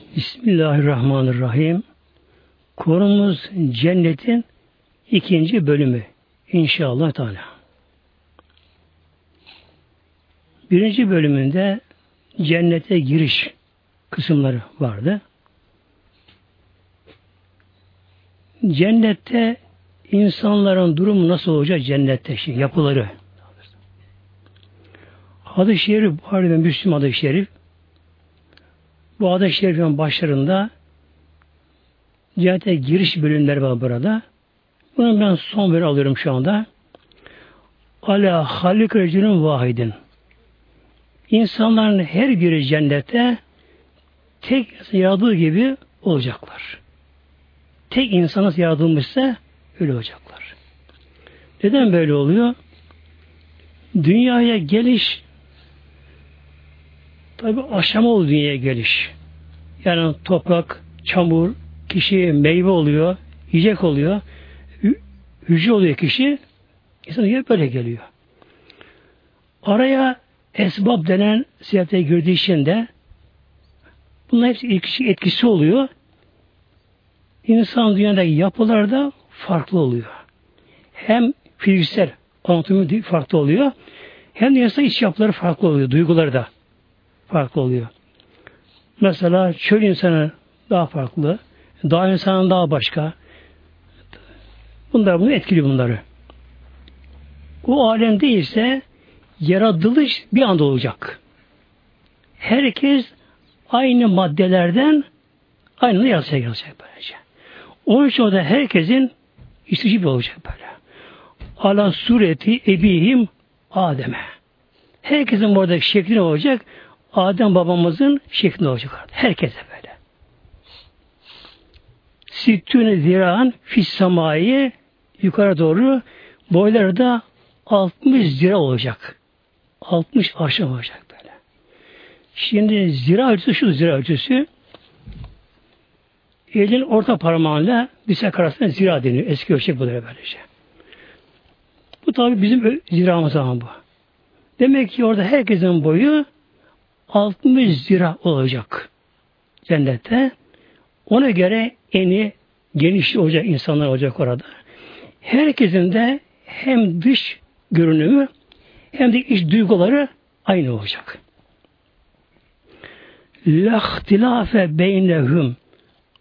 Bismillahirrahmanirrahim. Konumuz cennetin ikinci bölümü. İnşallah Teala. Birinci bölümünde cennete giriş kısımları vardı. Cennette insanların durumu nasıl olacak cennette şimdi yapıları. Hadis-i Şerif, Buhari ve Müslüm hadis Şerif bu hadis-i Şerif'in başlarında cennete giriş bölümleri var burada. Bunu ben son bir alıyorum şu anda. Ala halik recülün vahidin. İnsanların her biri cennette tek yaradığı gibi olacaklar. Tek insan nasıl yaratılmışsa öyle olacaklar. Neden böyle oluyor? Dünyaya geliş tabi aşama oluyor dünyaya geliş. Yani toprak, çamur, kişi meyve oluyor, yiyecek oluyor, hücre oluyor kişi, insan böyle geliyor. Araya esbab denen siyasete girdiği için de bunun hepsi etkisi, etkisi oluyor. İnsan dünyadaki yapılarda farklı oluyor. Hem fiziksel anatomi farklı oluyor. Hem de insan iç yapıları farklı oluyor. Duyguları da farklı oluyor. Mesela çöl insanı daha farklı. Dağ insanı daha başka. Bunlar bunu etkiliyor bunları. O alemde ise yaratılış bir anda olacak. Herkes aynı maddelerden aynı yaratılacak gelecek böylece. Onun için orada herkesin istici bir olacak böyle. Ala sureti ebihim Adem'e. Herkesin burada şekli olacak. Adem babamızın şekli olacak. Herkese böyle. Sittüne ziraan fis samayı yukarı doğru boyları da 60 zira olacak. 60 aşağı olacak böyle. Şimdi zira ölçüsü şu zira ölçüsü elin orta parmağıyla dirsek arasında zira deniyor. Eski ölçek bu böylece. Bu tabi bizim ziramız ama bu. Demek ki orada herkesin boyu 60 zira olacak cennette. Ona göre eni geniş olacak insanlar olacak orada. Herkesin de hem dış görünümü hem de iç duyguları aynı olacak. Lahtilafe beynehum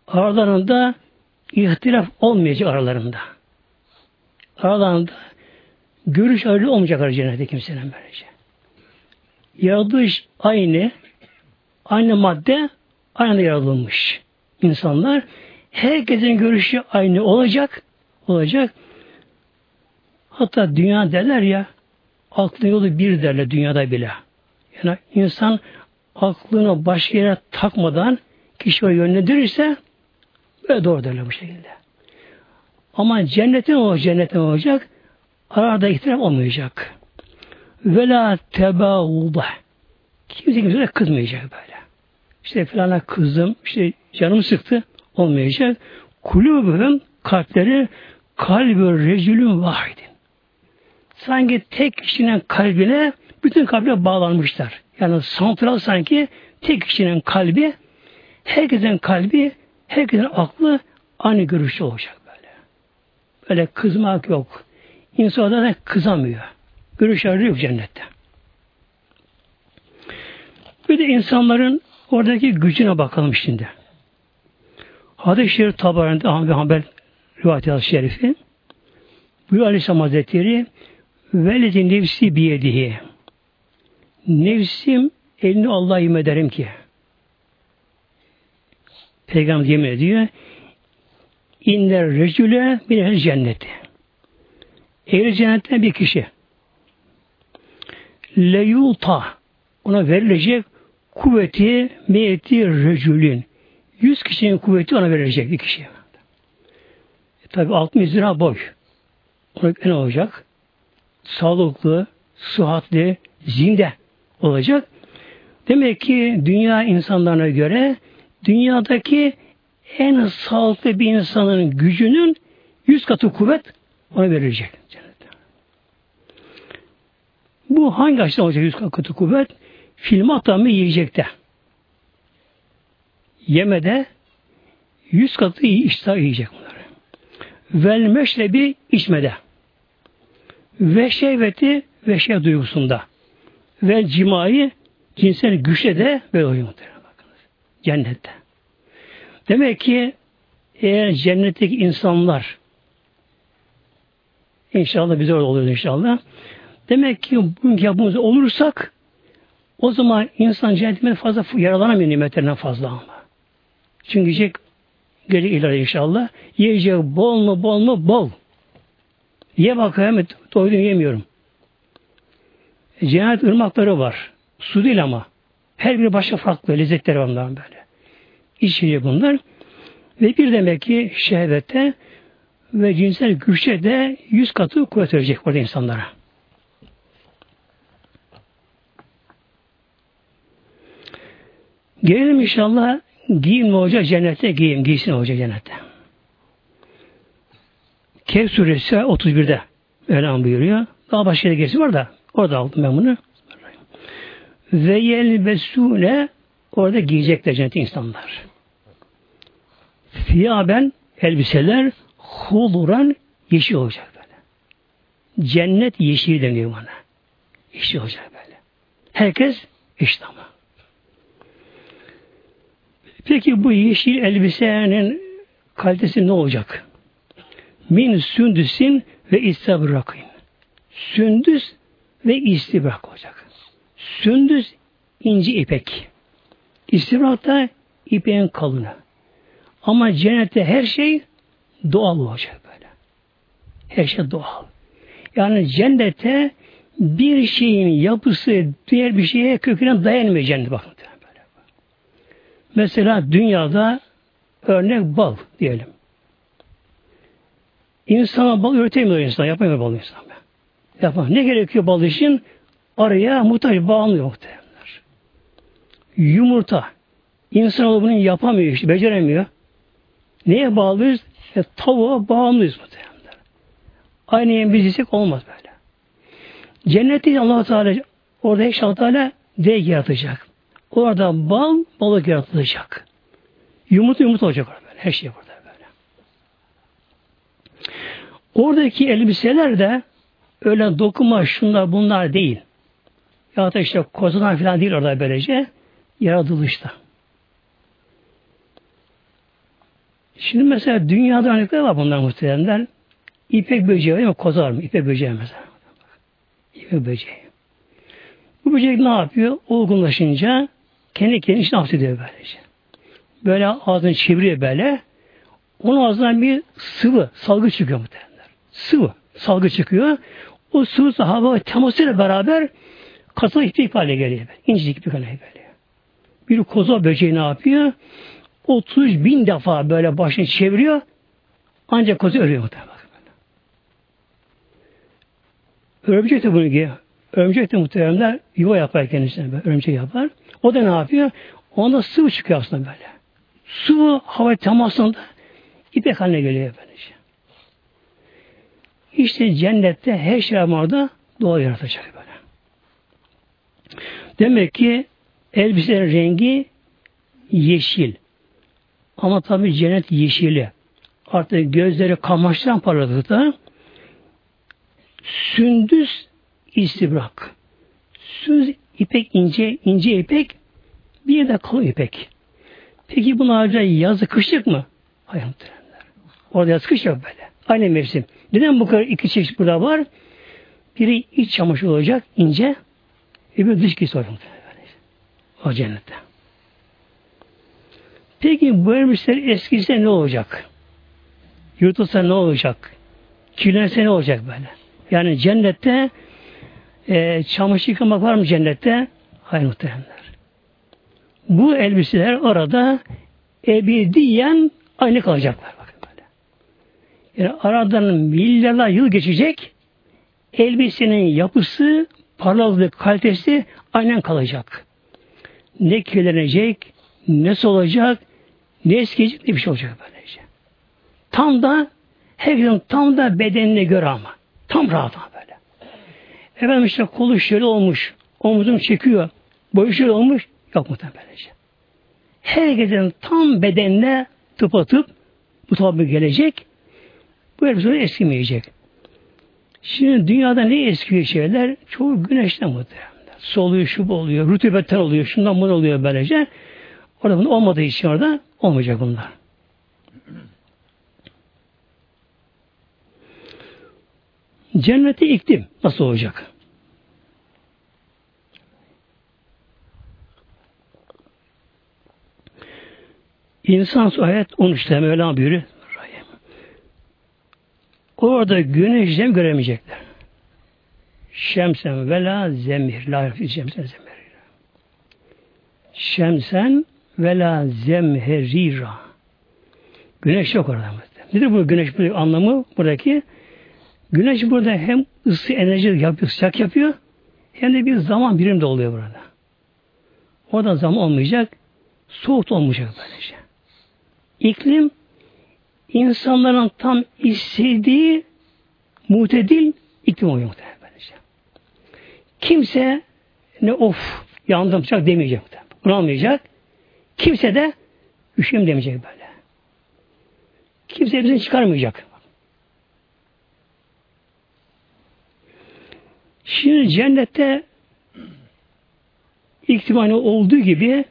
aralarında ihtilaf olmayacak aralarında. Aralarında görüş ayrılığı olmayacak cennette kimsenin böylece. Yaratılış aynı, aynı madde aynı yaratılmış insanlar. Herkesin görüşü aynı olacak, olacak. Hatta dünya derler ya, aklın yolu bir derler dünyada bile. Yani insan aklını başka yere takmadan kişi o yönlendirirse böyle doğru derler bu şekilde. Ama cennetin o cennetin olacak arada ihtilaf olmayacak. Vela tebauda. Kimse kimse kızmayacak böyle. İşte filana kızdım, işte canım sıktı olmayacak. Kulübün kalpleri kalbi recülün vahidin. Sanki tek kişinin kalbine bütün kalple bağlanmışlar. Yani santral sanki tek kişinin kalbi, herkesin kalbi, herkesin aklı aynı görüşte olacak böyle. Böyle kızmak yok. İnsan da kızamıyor. Görüş ayrılığı yok cennette. Bir de insanların oradaki gücüne bakalım şimdi. Hadis-i Şerif tabarında Ahmet Hanbel rivayet hadis şerifi bu Aleyhisselam Hazretleri veledi nefsi biyedihi nefsim elini Allah'a yemin ederim ki Peygamber yemin ediyor inler recüle bir cenneti ehli cennetten bir kişi leyulta ona verilecek kuvveti meyeti recülün yüz kişinin kuvveti ona verilecek bir kişiye. E, tabi 60 lira boy. Ona ne olacak? Sağlıklı, sıhhatli, zinde olacak. Demek ki dünya insanlarına göre dünyadaki en sağlıklı bir insanın gücünün yüz katı kuvvet ona verilecek. Bu hangi açıdan olacak yüz katı kuvvet? Film atamı yiyecekte. yemede yüz katı iştah yiyecek bunları. Vel meşrebi içmede. Ve şehveti ve şey duygusunda. Ve cimayı cinsel güçle de böyle bakınız. Cennette. Demek ki eğer cennetteki insanlar inşallah bize orada olur inşallah. Demek ki bugünkü yapımız olursak o zaman insan cennetten fazla yaralanamıyor nimetlerinden fazla ama. Çünkü yiyecek gelecek ileride inşallah. Yiyecek bol mu bol mu bol. Ye bakayım doydum yemiyorum. Cennet ırmakları var. Su değil ama. Her biri başka farklı lezzetleri var bunların böyle. İçiyor bunlar. Ve bir demek ki şehvette ve cinsel güçe de yüz katı kuvvet verecek orada insanlara. Gelelim inşallah giyim mi olacak cennette giyim, giysin olacak cennette. Kehf suresi 31'de Mevlam buyuruyor. Daha başka yere gerisi var da orada aldım ben bunu. Ve yelbesune orada giyecekler cennet insanlar. Fiyaben elbiseler huluran yeşil olacak böyle. Cennet yeşil deniyor bana. Yeşil olacak böyle. Herkes eşit ama. Peki bu yeşil elbisenin kalitesi ne olacak? Min sündüsin ve istabrakin. Sündüs ve istibrak olacak. Sündüs inci ipek. İstibrak da ipeğin kalını. Ama cennette her şey doğal olacak böyle. Her şey doğal. Yani cennette bir şeyin yapısı diğer bir şeye köküne dayanmıyor cennet bakın. Mesela dünyada örnek bal diyelim. İnsana bal üretemiyor insan. Yapamıyor bal insan. Yapamıyor. Ne gerekiyor bal için? Araya muhtaç bağımlı muhtemelenler. Yumurta. İnsan bunu yapamıyor işte. Beceremiyor. Neye bağlıyız? E, tavuğa bağımlıyız muhtemelen. Aynı yemeği biz yesek olmaz böyle. Cennette allah Teala orada hiç allah Teala direk yaratacak. Orada bal, balık yaratılacak. Yumurta yumurta olacak orada böyle. Her şey burada böyle. Oradaki elbiseler de öyle dokuma şunlar bunlar değil. Ya da işte kozadan falan değil orada böylece. Yaratılışta. Şimdi mesela dünyada örnekler var bunlar muhteremler. İpek böceği değil mi? Koza var mı? İpek böceği mesela. İpek böceği. Bu böcek ne yapıyor? Olgunlaşınca kendi kendini içine hapsediyor böylece. Böyle ağzını çeviriyor böyle. Onun ağzından bir sıvı, salgı çıkıyor muhteremler. Sıvı, salgı çıkıyor. O sıvı hava temasıyla beraber katı ipek hale geliyor. İncecik ipek hale geliyor. Bir koza böceği ne yapıyor? 30 bin defa böyle başını çeviriyor. Ancak kozu ölüyor muhtemelen. Örümcek de bunu giyiyor. Örümcek de muhtemelen yuva yapar kendisine böyle. Örümcek yapar. O da ne yapıyor? Onda sıvı çıkıyor aslında böyle. Sıvı hava temasında ipek haline geliyor böylece. İşte cennette her şey orada doğa yaratacak böyle. Demek ki elbiselerin rengi yeşil. Ama tabi cennet yeşili. Artık gözleri kamaştıran parladıkta sündüz istibrak. Sündüz ipek ince, ince ipek bir de kalın ipek. Peki bunu ayrıca yazı kışlık mı? Hayır muhtemelenler. Orada yaz kış yok böyle. Aynı mevsim. Neden bu kadar iki çeşit burada var? Biri iç çamaşır olacak ince, öbürü dış giysi olacak. O cennette. Peki bu elbiseler eskiyse ne olacak? Yırtılsa ne olacak? Kirlense ne olacak böyle? Yani cennette e, çamaşır yıkamak var mı cennette? Hayır muhteremler. Bu elbiseler orada ebediyen aynı kalacaklar. Bakın böyle. Yani aradan milyarlar yıl geçecek elbisenin yapısı, parlaklığı, kalitesi aynen kalacak. Ne kirlenecek, ne solacak, ne eskiyecek ne bir şey olacak böylece. Tam da herkesin tam da bedenine göre ama. Tam rahat ama böyle. Efendim işte kolu şöyle olmuş. Omuzum çekiyor. Boyu şöyle olmuş. Yok mu böylece. herkesin tam bedenine tıpatıp bu tabi gelecek. Bu elbise eskimeyecek. Şimdi dünyada ne eskiyor şeyler? Çoğu güneşten muhtemelen. Soluyor, şu oluyor, rutubetten oluyor, şundan bunu oluyor böylece. Orada bunun olmadığı için orada olmayacak bunlar. Cenneti iklim nasıl olacak? İnsan ayet 13'te Mevlam buyuruyor. Orada güneşten göremeyecekler. Şemsen ve la zemir. La şemsen zemir. Şemsen ve la zemherira. Güneş yok orada. Nedir bu güneş bu anlamı buradaki? Güneş burada hem ısı enerji yapıyor, sıcak yapıyor hem de bir zaman birim de oluyor burada. Orada zaman olmayacak, soğuk olmayacak böylece. İklim insanların tam istediği mutedil iklim oluyor muhtemelen böylece. Kimse ne of yandım sıcak demeyecek muhtemelen. Bunu Kimse de üşüyüm demeyecek böyle. Kimse bizi çıkarmayacak. Şimdi cennette ihtimali olduğu gibi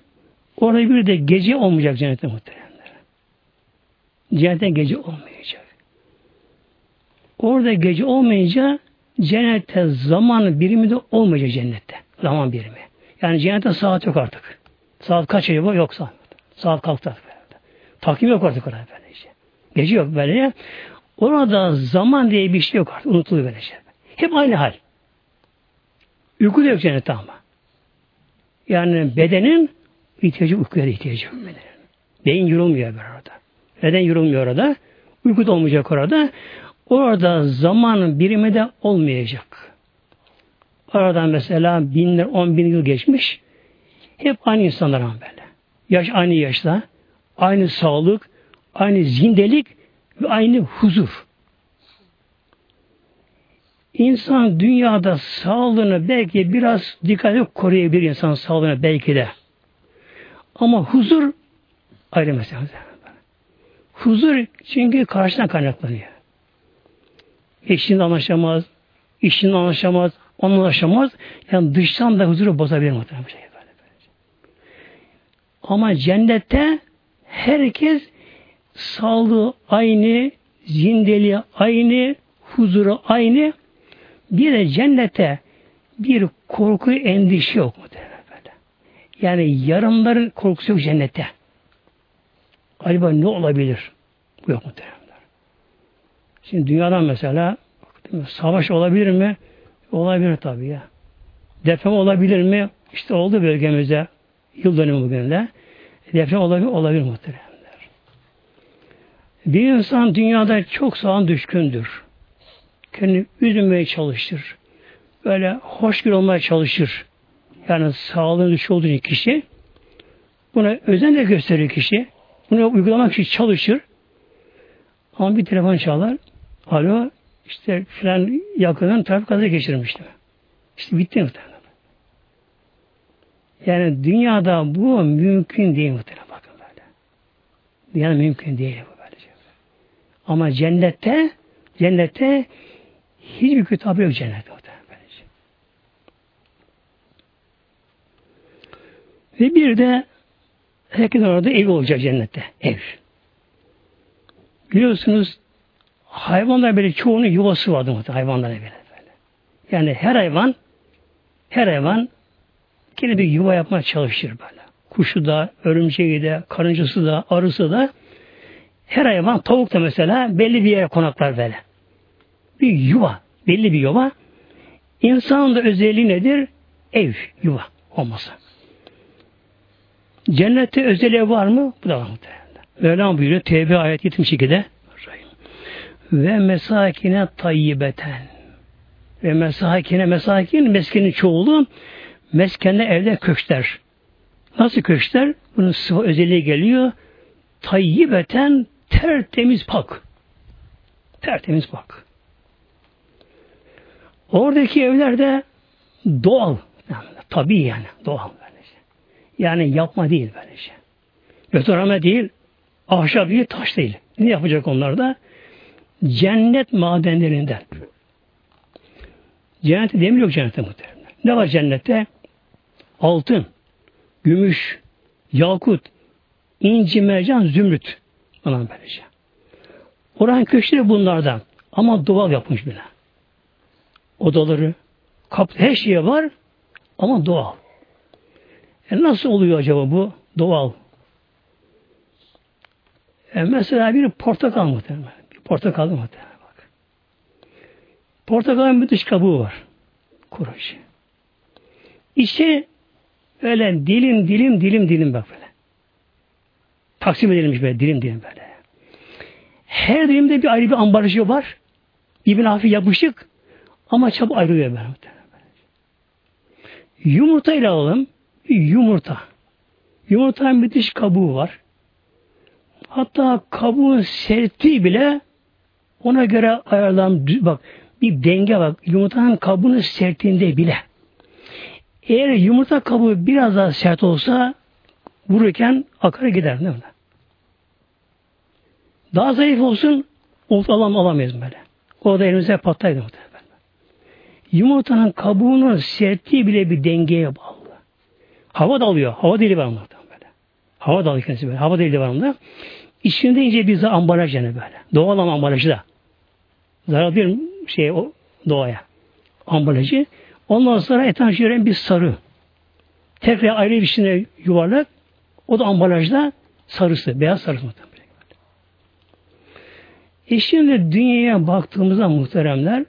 orada bir de gece olmayacak cennette muhteremler. Cennette gece olmayacak. Orada gece olmayınca cennette zaman birimi de olmayacak cennette. Zaman birimi. Yani cennette saat yok artık. Saat kaç ayı yok saat. Saat kalktı. Takvim yok artık orada böylece. Gece yok böyle. Orada zaman diye bir şey yok artık. Unutuluyor böylece. Hep aynı hal. Uyku da yok cennette ama. Yani bedenin ihtiyacı uykuya da ihtiyacı yok. Beyin yorulmuyor böyle orada. Beden yorulmuyor orada. Uyku da olmayacak orada. Orada zaman birimi de olmayacak. Oradan mesela binler, on bin yıl geçmiş. Hep aynı insanlar ama böyle. Yaş aynı yaşta, aynı sağlık, aynı zindelik ve aynı huzur. İnsan dünyada sağlığını belki biraz dikkatli koruyabilir insan sağlığını belki de. Ama huzur ayrı mesele. Huzur çünkü karşıdan kaynaklanıyor. Eşinle anlaşamaz, işinle anlaşamaz, onunla anlaşamaz. Yani dıştan da huzuru bozabilir muhtemelen. Şey. Ama cennette herkes sağlığı aynı, zindeliği aynı, huzuru aynı, bir de cennete bir korku, endişe yok mu. Yani yarınların korkusu yok cennette. Acaba ne olabilir? Bu yok mu Şimdi dünyadan mesela savaş olabilir mi? Olabilir tabii ya. Deprem olabilir mi? İşte oldu bölgemizde yıl dönümü bugün de. Deprem olabilir, olabilir muhteremler. Bir insan dünyada çok sağan düşkündür kendini üzmeye çalışır. Böyle hoşgörü olmaya çalışır. Yani sağlığın dışı olduğu kişi buna özen gösterir kişi. Bunu uygulamak için çalışır. Ama bir telefon çalar. Alo işte filan yakının trafik kazası geçirmiştim. İşte bitti muhtemelen. Yani dünyada bu mümkün değil muhtemelen bakın böyle. Dünyada mümkün değil bu böylece. Ama cennette cennette Hiçbir kitabı yok cennette. Ve bir de herkes orada ev olacak cennette. Ev. Biliyorsunuz hayvanlar böyle çoğunun yuvası vardı muhtemelen hayvanlara böyle, böyle. Yani her hayvan her hayvan yine bir yuva yapmaya çalışır böyle. Kuşu da, örümceği de, karıncası da, arısı da her hayvan, tavuk da mesela belli bir yere konaklar böyle. Bir yuva belli bir yuva. İnsanın da özelliği nedir? Ev, yuva olması. Cennette özelliği var mı? Bu da var. Mevlam buyuruyor Tevbe ayet 72'de ve mesakine tayyibeten ve mesakine mesakin meskenin çoğulu meskende evde köşkler. Nasıl köşkler? Bunun sıvı özelliği geliyor. Tayyibeten tertemiz pak. Tertemiz pak. Oradaki evler de doğal. Yani, tabii yani doğal. Yani yapma değil böylece. Betonarme değil, ahşap değil, taş değil. Ne yapacak onlar da? Cennet madenlerinden. Cennette demir yok cennette muhtemelen. Ne var cennette? Altın, gümüş, yakut, inci, mercan, zümrüt. Falan böylece. Oranın köşkleri bunlardan. Ama doğal yapmış bile. Odaları, kap, her şeye var ama doğal. E nasıl oluyor acaba bu? Doğal. E mesela bir portakal muhtemelen. Bir portakal muhtemelen bak. Portakalın bir dış kabuğu var. Kuru işi. İçi öyle dilim dilim dilim dilim bak böyle. Taksim edilmiş böyle dilim dilim böyle. Her dilimde bir ayrı bir ambalajı var. İbn hafif yapışık ama çabuk ayrılıyor böyle. Yumurta ile alalım. Yumurta. Yumurtanın bir dış kabuğu var. Hatta kabuğun sertliği bile ona göre ayarlan bak bir denge bak. Yumurtanın kabuğunun sertliğinde bile. Eğer yumurta kabuğu biraz daha sert olsa vururken akar gider değil mi? Daha zayıf olsun alam alamayız böyle. O da elimize patlaydı muhtemelen. Yumurtanın kabuğunun sertliği bile bir dengeye bağlı. Hava dalıyor. Hava deli var muhtemelen böyle. Hava dalıyor kendisi böyle. Hava deli var onda. İçinde ince bir ambalaj yani böyle. Doğal ambalajı da. Zarar bir şey o doğaya. Ambalajı. Ondan sonra etanjören bir sarı. Tekrar ayrı bir içine yuvarlak. O da ambalajda sarısı. Beyaz sarısı muhtemelen. E şimdi dünyaya baktığımızda muhteremler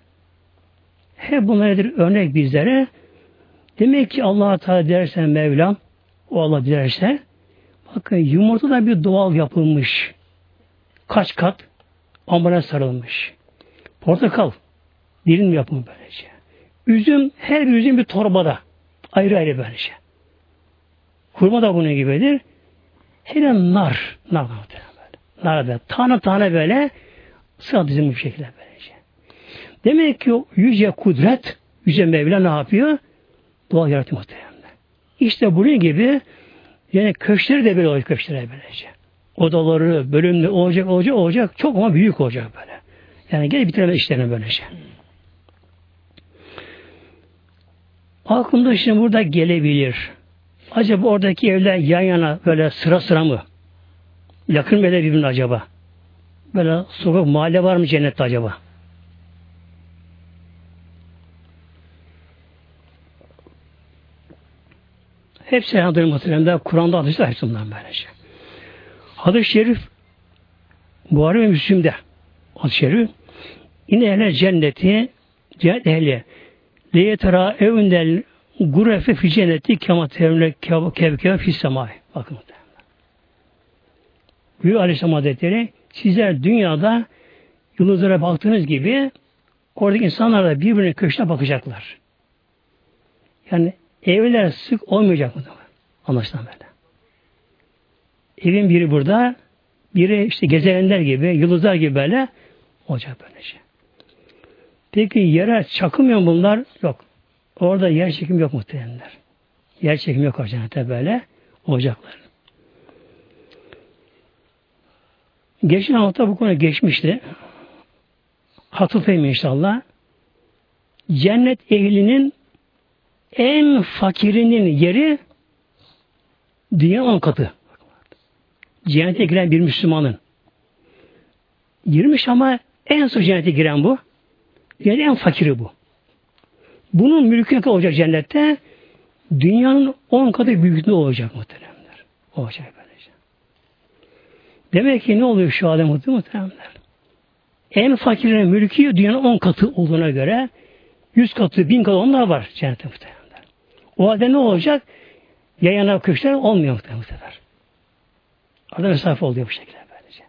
hep bunlardır örnek bizlere. Demek ki allah Teala dersen Mevlam o Allah dilerse bakın yumurta da bir doğal yapılmış. Kaç kat ambara sarılmış. Portakal dilim yapımı böylece. Üzüm her bir üzüm bir torbada. Ayrı ayrı böylece. Hurma da bunun gibidir. Hele nar. Nar. Nar böyle. Tane tane böyle sıra dizim bu şekilde böylece. Demek ki yüce kudret, yüce Mevla ne yapıyor? Doğal yaratıyor muhtemelen. İşte bunun gibi yani köşkleri de böyle olacak köşkleri böylece. Odaları, bölümleri olacak, olacak, olacak. Çok ama büyük olacak böyle. Yani gel bitiremez işlerini böylece. Aklımda şimdi burada gelebilir. Acaba oradaki evler yan yana böyle sıra sıra mı? Yakın mı birbirine acaba? Böyle sokak mahalle var mı cennette acaba? Hepsi yandır muhtemelen Kur'an'da hadis hepsi bundan böylece. Hadis-i şerif Buhari ve Müslim'de hadis-i şerif yine ehler cenneti cennet ehli liyetera evindel gurefe fi cenneti kema tevle kevkeve fi semai. Bakın. Büyük Aleyhisselam Hazretleri sizler dünyada yıldızlara baktığınız gibi oradaki insanlar da birbirine köşkine bakacaklar. Yani evler sık olmayacak mı? Anlaşılan böyle. Evin biri burada, biri işte gezegenler gibi, yıldızlar gibi böyle olacak böylece. Şey. Peki yere çakılmıyor mu bunlar? Yok. Orada yer çekim yok muhtemelenler. Yer çekim yok cennette böyle olacaklar. Geçen hafta bu konu geçmişti. Hatırlayayım inşallah. Cennet ehlinin en fakirinin yeri dünya on katı. Cennete giren bir Müslümanın. Girmiş ama en son cennete giren bu. Yani en fakiri bu. Bunun mülkü ne olacak cennette? Dünyanın on katı büyüklüğünde olacak muhteremler. Olacak böylece. Demek ki ne oluyor şu alem muhteremler? En fakirin mülkü dünyanın on katı olduğuna göre yüz katı, bin katı onlar var cennette muhteremler. O halde ne olacak? Yayana köşkler olmuyor bu sefer. Arada mesafe oluyor bu şekilde böylece.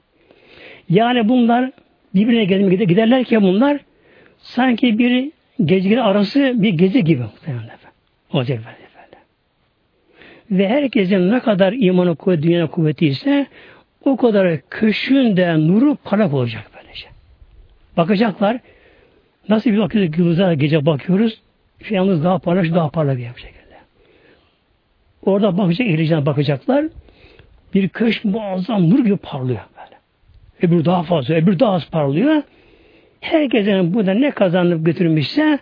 Yani bunlar birbirine gelip giderlerken bunlar sanki bir gece arası bir gece gibi muhtemelen. Olacak böyle. Ve herkesin ne kadar imanı kuvveti, dünya kuvveti ise o kadar köşkün de nuru parlak olacak böylece. Bakacaklar. Nasıl bir bakıyoruz yıldızlara gece bakıyoruz. Şu yalnız daha parlak, daha parlak bir şey. Orada bakacak, ehliyeceğine bakacaklar. Bir köşk muazzam nur gibi parlıyor böyle. Öbür daha fazla, öbür daha az parlıyor. Herkesin burada ne kazanıp götürmüşse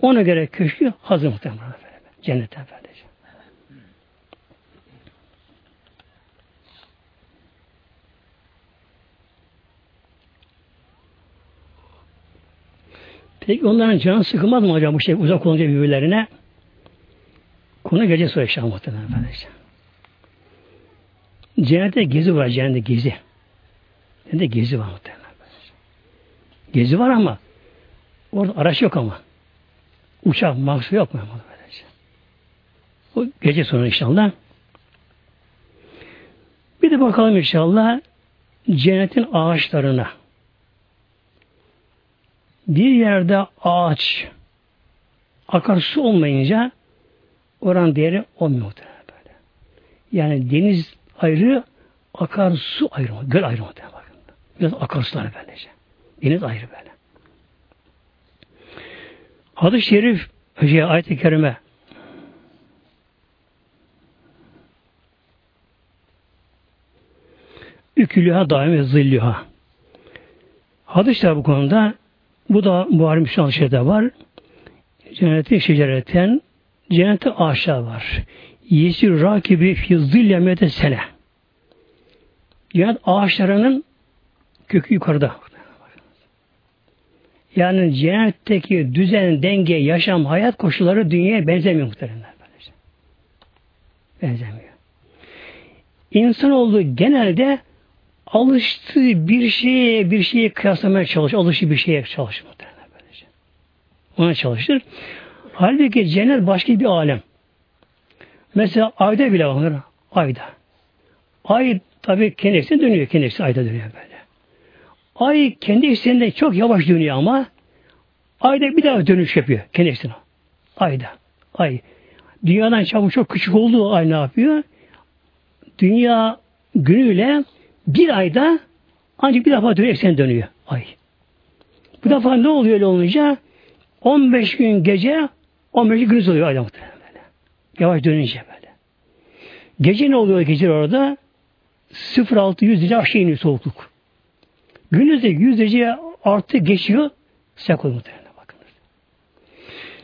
ona göre köşkü hazır muhtemelen. Cennete efendim. Peki onların canı sıkılmaz mı hocam bu şey uzak olunca birbirlerine? Konu gece soru yaşam muhtemelen efendim. Cennette gezi var, cennette gezi. Cennette gezi var muhtemelen. Gezi var ama orada araç yok ama. Uçak, maksu yok mu? O gece sonu inşallah. Bir de bakalım inşallah cennetin ağaçlarına. Bir yerde ağaç akarsu olmayınca oran değeri olmuyor böyle. Yani deniz ayrı, akarsu ayrı, göl ayrı bakın. Biraz akarsular böylece. Deniz ayrı böyle. Hadis-i şerif, şey, ayet-i kerime Ükülüha daim zillüha. Hadisler bu konuda bu da Buhari Müslüman şeyde var. Cenneti şecereten cennette ağaçlar var. Yesir rakibi fi zillemete sene. Cennet ağaçlarının kökü yukarıda. Yani cennetteki düzen, denge, yaşam, hayat koşulları dünyaya benzemiyor muhtemelen. Benzemiyor. İnsan olduğu genelde alıştığı bir şeye bir şeye kıyaslamaya çalışır. Alıştığı bir şeye çalışır. Ona çalışır. Halbuki cennet başka bir alem. Mesela ayda bile var. Ayda. Ay tabi kendi dönüyor. Kendi ayda dönüyor böyle. Ay kendi ekseninde çok yavaş dönüyor ama ayda bir daha dönüş yapıyor kendi. Ayda. Ay. Dünyadan çabuk çok küçük olduğu ay ne yapıyor? Dünya günüyle bir ayda ancak bir defa dönüyor, eksen dönüyor ay. Bu defa ne oluyor öyle olunca? 15 gün gece, 15 gün gündüz oluyor ayda muhtemelen böyle. Yavaş dönünce böyle. Gece ne oluyor gece orada? 0-6 100 derece aşağı iniyor soğukluk. Gündüzde 100 derece artı geçiyor. Sıcak oluyor muhtemelen bakınız.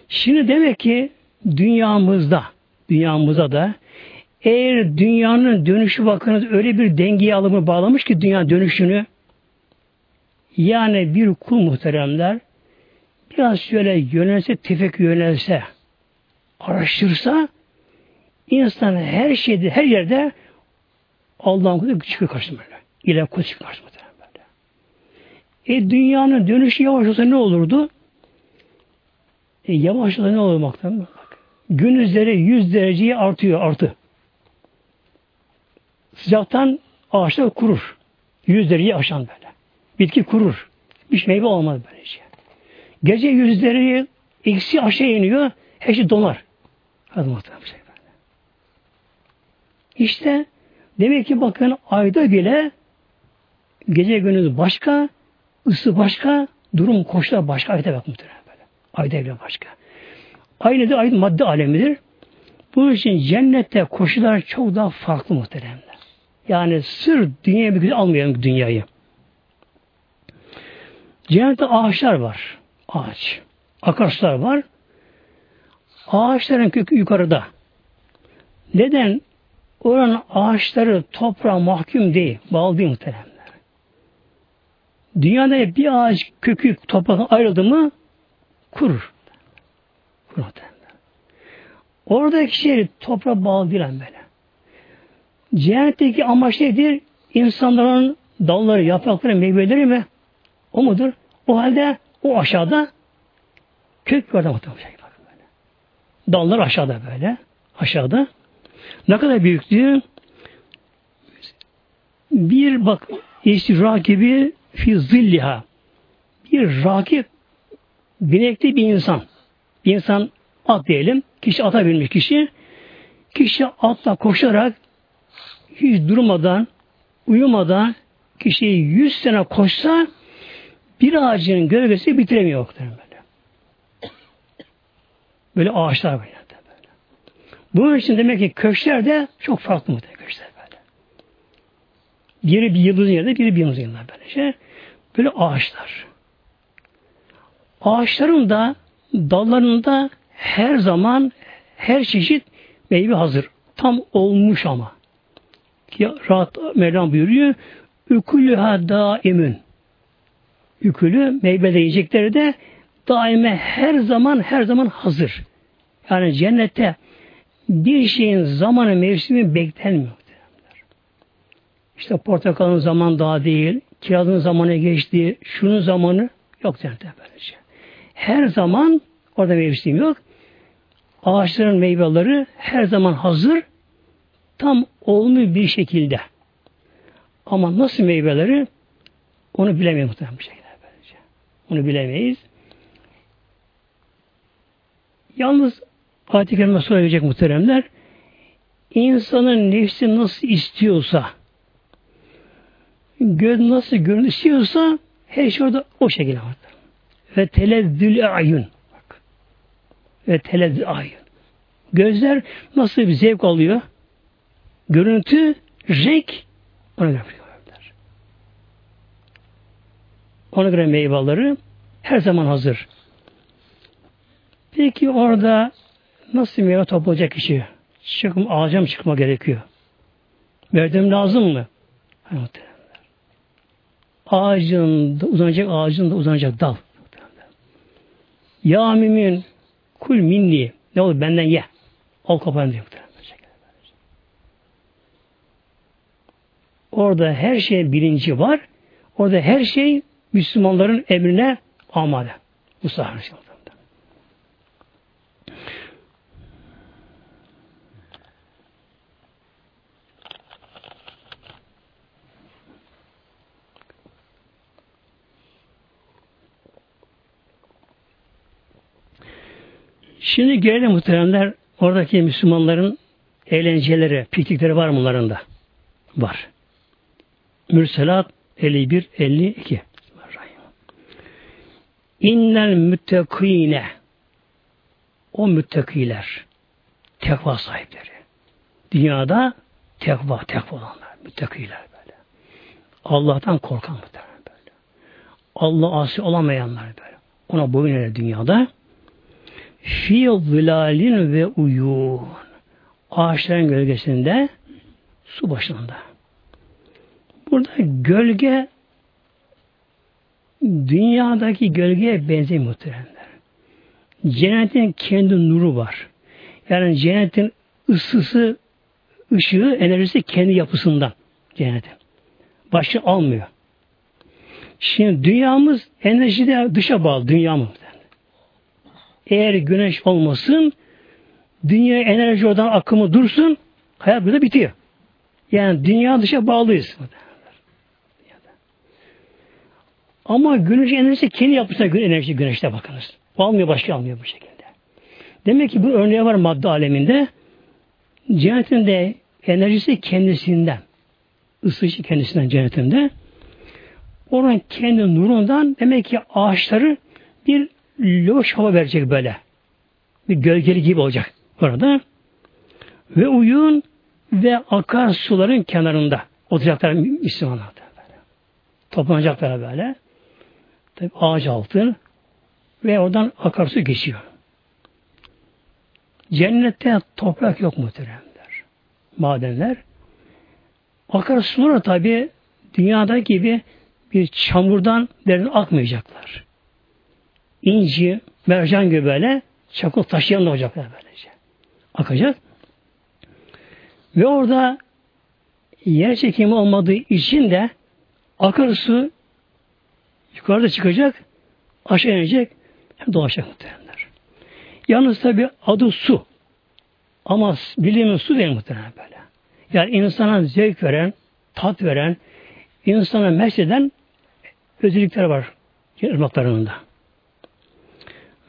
Şimdi demek ki dünyamızda, dünyamıza da eğer dünyanın dönüşü bakınız öyle bir dengeye alımı bağlamış ki dünya dönüşünü yani bir kul muhteremler biraz şöyle yönelse, tefek yönelse, araştırsa insan her şeyde, her yerde Allah'ın kulu çıkıyor karşısına böyle. İlah kulu çıkıyor karşısına böyle. E dünyanın dönüşü yavaş olsa ne olurdu? E yavaş olsa ne olur baktan? Gündüzleri 100 dereceye artıyor, artı. Sıcaktan ağaçlar kurur. Yüz dereceyi aşan böyle. Bitki kurur. Bir meyve olmaz böylece. Gece yüzleri eksi aşağı iniyor. Her şey donar. Hadi muhtemelen. İşte demek ki bakın ayda bile gece gündüz başka, ısı başka, durum koşullar başka. Ayda bak muhtemelen böyle. Ayda bile başka. Aynı da aynı madde alemidir. Bunun için cennette koşullar çok daha farklı muhtemelen. Yani sır dünya bir güzel almayalım dünyayı. Cennette ağaçlar var. Ağaç. Akarsular var. Ağaçların kökü yukarıda. Neden? Oranın ağaçları toprağa mahkum değil. Bağlı değil muhteremler. Dünyada bir ağaç kökü topraktan ayrıldı mı kurur. Kurur Oradaki şey toprağa bağlı değil böyle. Cehennetteki amaç nedir? İnsanların dalları, yaprakları, meyveleri mi? O mudur? O halde o aşağıda kök adam şey böyle. Dallar aşağıda böyle. Aşağıda. Ne kadar büyüktü? Bir bak işte rakibi fi zilliha. Bir rakip binekli bir insan. Bir insan at diyelim. Kişi ata binmiş kişi. Kişi atla koşarak hiç durmadan, uyumadan kişi yüz sene koşsa bir ağacın gölgesi bitiremiyor böyle. Böyle ağaçlar böyle. böyle. Bunun için demek ki köşkler de çok farklı muhtemelen köşkler böyle. Biri bir yıldızın yerinde, biri bir yıldızın yerinde böylece. Böyle ağaçlar. Ağaçların da dallarında her zaman her çeşit meyve hazır. Tam olmuş ama. Ya, rahat Mevlam buyuruyor. Ükülüha daimün. Ükülü meyve yiyecekleri de daime her zaman her zaman hazır. Yani cennette bir şeyin zamanı mevsimi beklenmiyor. İşte portakalın zaman daha değil, kirazın zamanı geçti, şunun zamanı yok cennette böylece. Her zaman orada mevsim yok. Ağaçların meyveleri her zaman hazır, tam olmuyor bir şekilde. Ama nasıl meyveleri onu bilemeyiz muhtemelen bir şekilde. Onu bilemeyiz. Yalnız ayet-i kerime söyleyecek muhteremler insanın nefsi nasıl istiyorsa göz nasıl görün istiyorsa her şey orada o şekilde vardır. Ve telezzül ayun. Bak. Ve telezzül ayun. Gözler nasıl bir zevk alıyor? Görüntü, renk ona göre Ona göre meyveleri her zaman hazır. Peki orada nasıl meyve toplayacak kişi? Çıkım, ağaca mı çıkma gerekiyor? Verdim lazım mı? Ağacın da uzanacak, ağacın da uzanacak dal. Ya mümin kul minni ne olur benden ye. Al kapanı diyor. Orada her şey bilinci var. Orada her şey Müslümanların emrine amade. Bu sahne. Şimdi gelelim muhteremler oradaki Müslümanların eğlenceleri, piknikleri var mı onların Var. Mürselat 51 52. İnnel müttekine o müttakiler tekva sahipleri. Dünyada tekva, tekva olanlar, müttakiler böyle. Allah'tan korkan muhtemelen böyle. Allah asi olamayanlar böyle. Ona boyun eğer dünyada fi zilalin ve uyun ağaçların gölgesinde su başında. Burada gölge dünyadaki gölgeye benziyor muhteremler. Cennetin kendi nuru var. Yani cennetin ısısı, ışığı, enerjisi kendi yapısından cennetin. Başka almıyor. Şimdi dünyamız enerjide dışa bağlı dünyamız. Eğer güneş olmasın, dünya enerji oradan akımı dursun, hayat burada bitiyor. Yani dünya dışa bağlıyız. Ama güneş enerjisi kendi yapısına göre enerji güneşte bakınız. Almıyor başka almıyor bu şekilde. Demek ki bu örneği var madde aleminde. Cennetin enerjisi kendisinden. Isışı kendisinden cennetinde. Onun kendi nurundan demek ki ağaçları bir loş hava verecek böyle. Bir gölgeli gibi olacak orada. Ve uyun ve akar suların kenarında oturacaklar Müslümanlar. Toplanacaklar böyle. Tabi ağaç altı ve oradan akarsu geçiyor. Cennette toprak yok muhteremler. Madenler. Akarsular tabi dünyada gibi bir çamurdan derin akmayacaklar inci, mercan gibi böyle çakıl taşıyan da olacaklar böylece. Akacak. Ve orada yer çekimi olmadığı için de akarsu yukarıda çıkacak, aşağı inecek, dolaşacak muhtemelenler. Yalnız tabi adı su. Ama bilimin su değil muhtemelen böyle. Yani insana zevk veren, tat veren, insana mesleden özellikler var ırmaklarında.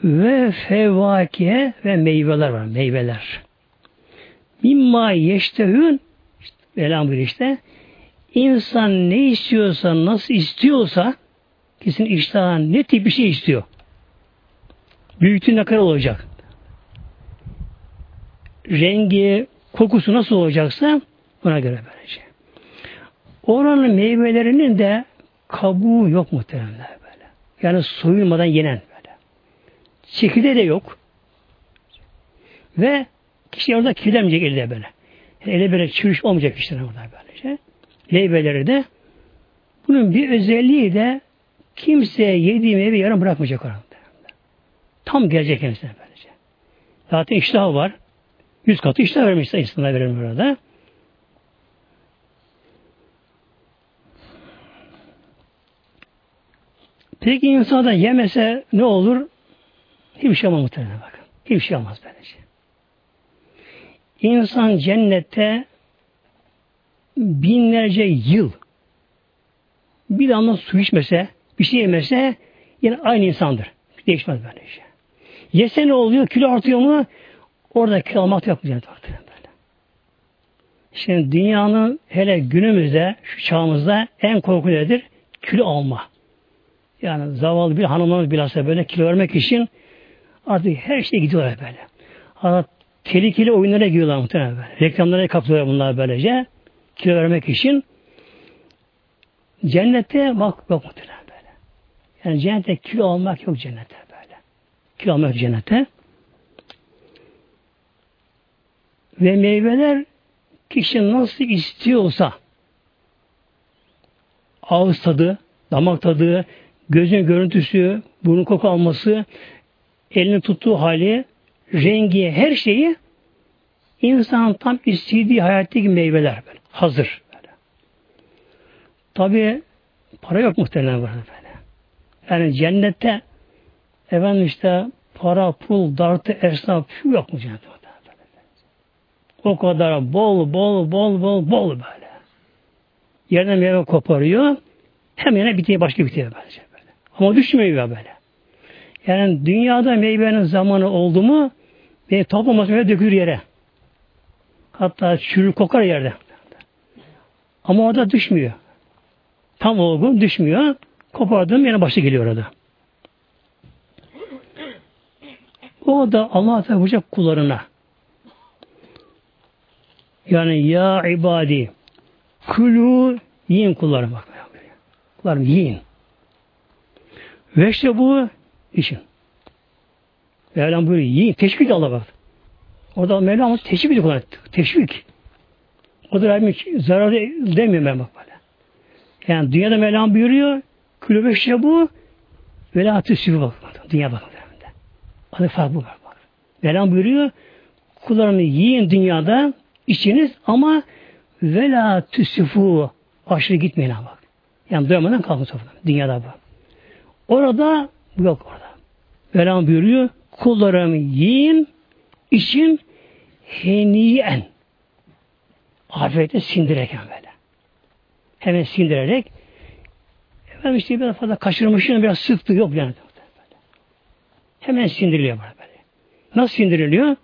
Ve fevake ve meyveler var. Meyveler. Mimma yeştehün Velam işte insan ne istiyorsa, nasıl istiyorsa kesin iştahı ne tip bir şey istiyor. Büyüklüğü ne kadar olacak? Rengi, kokusu nasıl olacaksa buna göre böylece. Oranın meyvelerinin de kabuğu yok muhtemelen böyle. Yani soyulmadan yenen böyle. Çekirdeği de yok. Ve kişi orada kirlenmeyecek elde böyle. Yani ele böyle çürüş olmayacak işte orada böylece. Meyveleri de bunun bir özelliği de kimse yediği meyve yarım bırakmayacak orada. Tam gelecek kendisine böylece. Zaten iştah var. Yüz katı iştah vermiş insanlar verir burada. Peki insan da yemese ne olur? Hiçbir şey olmaz muhtemelen bakın. Hiçbir şey olmaz böylece. İnsan cennette binlerce yıl bir damla su içmese, bir şey yemese yine aynı insandır. Değişmez böyle şey. Yese ne oluyor? Kilo artıyor mu? Orada kilo almak yok böyle. Şimdi dünyanın hele günümüzde, şu çağımızda en korku nedir? Kilo alma. Yani zavallı bir hanımlarımız bilhassa böyle kilo vermek için artık her şey gidiyorlar böyle. Hatta tehlikeli oyunlara giriyorlar muhtemelen böyle. Reklamlara kapılıyorlar bunlar böylece. Kilo vermek için. Cennette bak yok muhtemelen. Yani cennette kilo almak yok cennette böyle. Kilo almak yok cennette. Ve meyveler kişi nasıl istiyorsa ağız tadı, damak tadı, gözün görüntüsü, burun koku alması, elini tuttuğu hali, rengi, her şeyi insan tam istediği hayattaki meyveler böyle. Hazır. Böyle. Tabi para yok muhtemelen burada. Yani cennette efendim işte para, pul, dartı, esnaf şu yok mu cennette? Böyle. O kadar bol, bol, bol, bol, bol böyle. Yerden meyve koparıyor. Hem yine bitiyor, başka bitiyor böylece. Ama düşmüyor böyle. Yani dünyada meyvenin zamanı oldu mu ve toplaması böyle dökülür yere. Hatta çürür kokar yerde. Ama orada düşmüyor. Tam olgun düşmüyor. Kopardım yine başı geliyor orada. O da Allah Teala kullarına yani ya ibadi kulu yiyin kullarım bak. Kullarım yiyin. Ve işte bu işin. Mevlam buyuruyor. Yiyin. Teşvik Allah bak. Orada Mevlam teşvik ediyor. Teşvik. O da Rabbim zararı demiyor Mevlam bak. Yani dünyada Mevlam buyuruyor. Külü ve işte bu ve la tüsüfü bak. Dünya bak. Adı farklı bak. bak. Mevlam buyuruyor. Kullarını yiyin dünyada içiniz ama ve la tüsüfü aşırı gitmeyin bak. Yani doyamadan kalkın sofradan. Dünyada bak. Orada yok orada. Mevlam buyuruyor kullarım yiyin için heniyen afiyete sindirerken böyle. Hemen sindirerek efendim işte biraz fazla kaçırmışım biraz sıktı yok yani. Hemen sindiriliyor böyle. böyle. Nasıl sindiriliyor?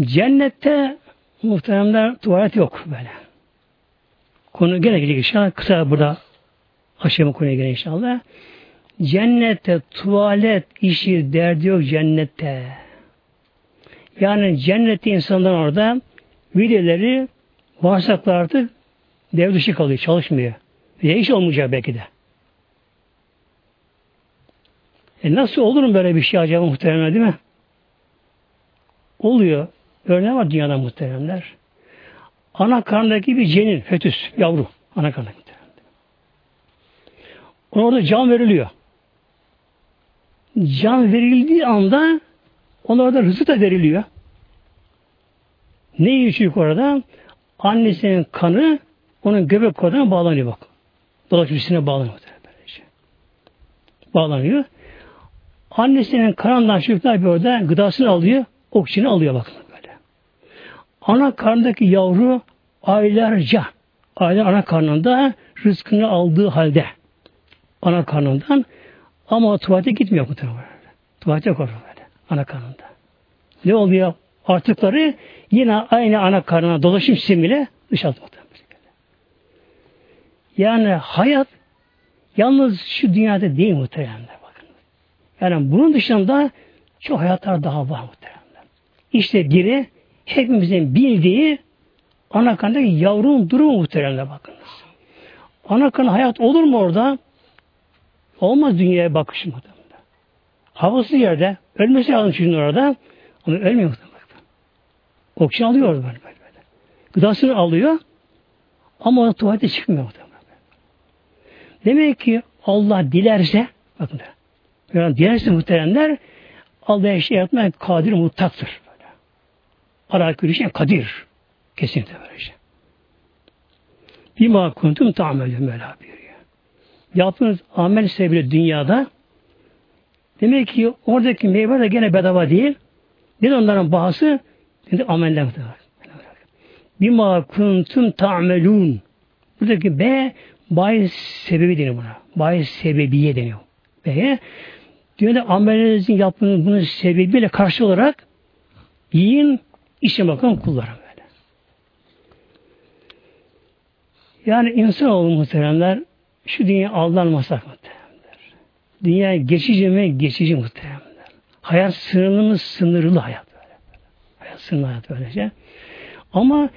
Cennette muhteremler tuvalet yok böyle. Konu gene gelecek inşallah. Kısa burada Aşama konuya gene inşallah. Cennette tuvalet işi derdi yok cennette. Yani cennette insanlar orada videoları bağırsaklar artık dev dışı kalıyor, çalışmıyor. Ve iş olmayacak belki de. E nasıl olur mu böyle bir şey acaba muhteremler değil mi? Oluyor. Örneğin var dünyada muhteremler. Ana karnındaki bir cenin, fetüs, yavru. Ana karnındaki. Ona orada can veriliyor. Can verildiği anda ona orada rızık da veriliyor. Ne içiyor orada? Annesinin kanı onun göbek koduna bağlanıyor bak. Dolaşmışsına bağlanıyor. Böylece. Bağlanıyor. Annesinin kanından çocuklar bir orada gıdasını alıyor, oksijeni alıyor bakın böyle. Ana karnındaki yavru aylarca, aylar ana karnında rızkını aldığı halde ana karnından ama tuvalete gitmiyor bu tarafa. Tuvalete koruyor böyle ana karnında. Ne oluyor? Artıkları yine aynı ana karnına dolaşım sistemiyle dışarı Yani hayat yalnız şu dünyada değil muhteremler bakın. Yani bunun dışında çok hayatlar daha var muhteremler. İşte biri hepimizin bildiği ana karnındaki yavrunun durumu muhteremler bakınız. Ana karnı hayat olur mu orada? Olmaz dünyaya bakışı muhtemelen. Havası yerde. Ölmesi lazım şimdi orada. Ama ölmüyor muhtemelen. Oksijen alıyor böyle, böyle. Gıdasını alıyor. Ama tuvalete çıkmıyor muhtemelen. Demek ki Allah dilerse bakın yani dilerse muhteremler Allah her şey yapmaya kadir mutlaktır. Ara şey kadir. Kesinlikle böyle şey. Bima kuntum ta'melü Mevla buyuruyor. Yaptığınız amel sebebiyle dünyada demek ki oradaki meyve de gene bedava değil. Ne de onların bahası? Şimdi ameller Bima kuntum ta'melun. Buradaki B bahis sebebi deniyor buna. Bahis sebebiye deniyor. B'ye dünyada amellerinizin yaptığınız bunun sebebiyle karşı olarak yiyin, işe bakın kullarım böyle. Yani insan olun muhteremler şu dünya aldanmasak muhteremler. Dünya geçici mi? Geçici muhteremler. Hayat sınırlı Sınırlı hayat böyle. Hayat sınırlı hayat böylece. Ama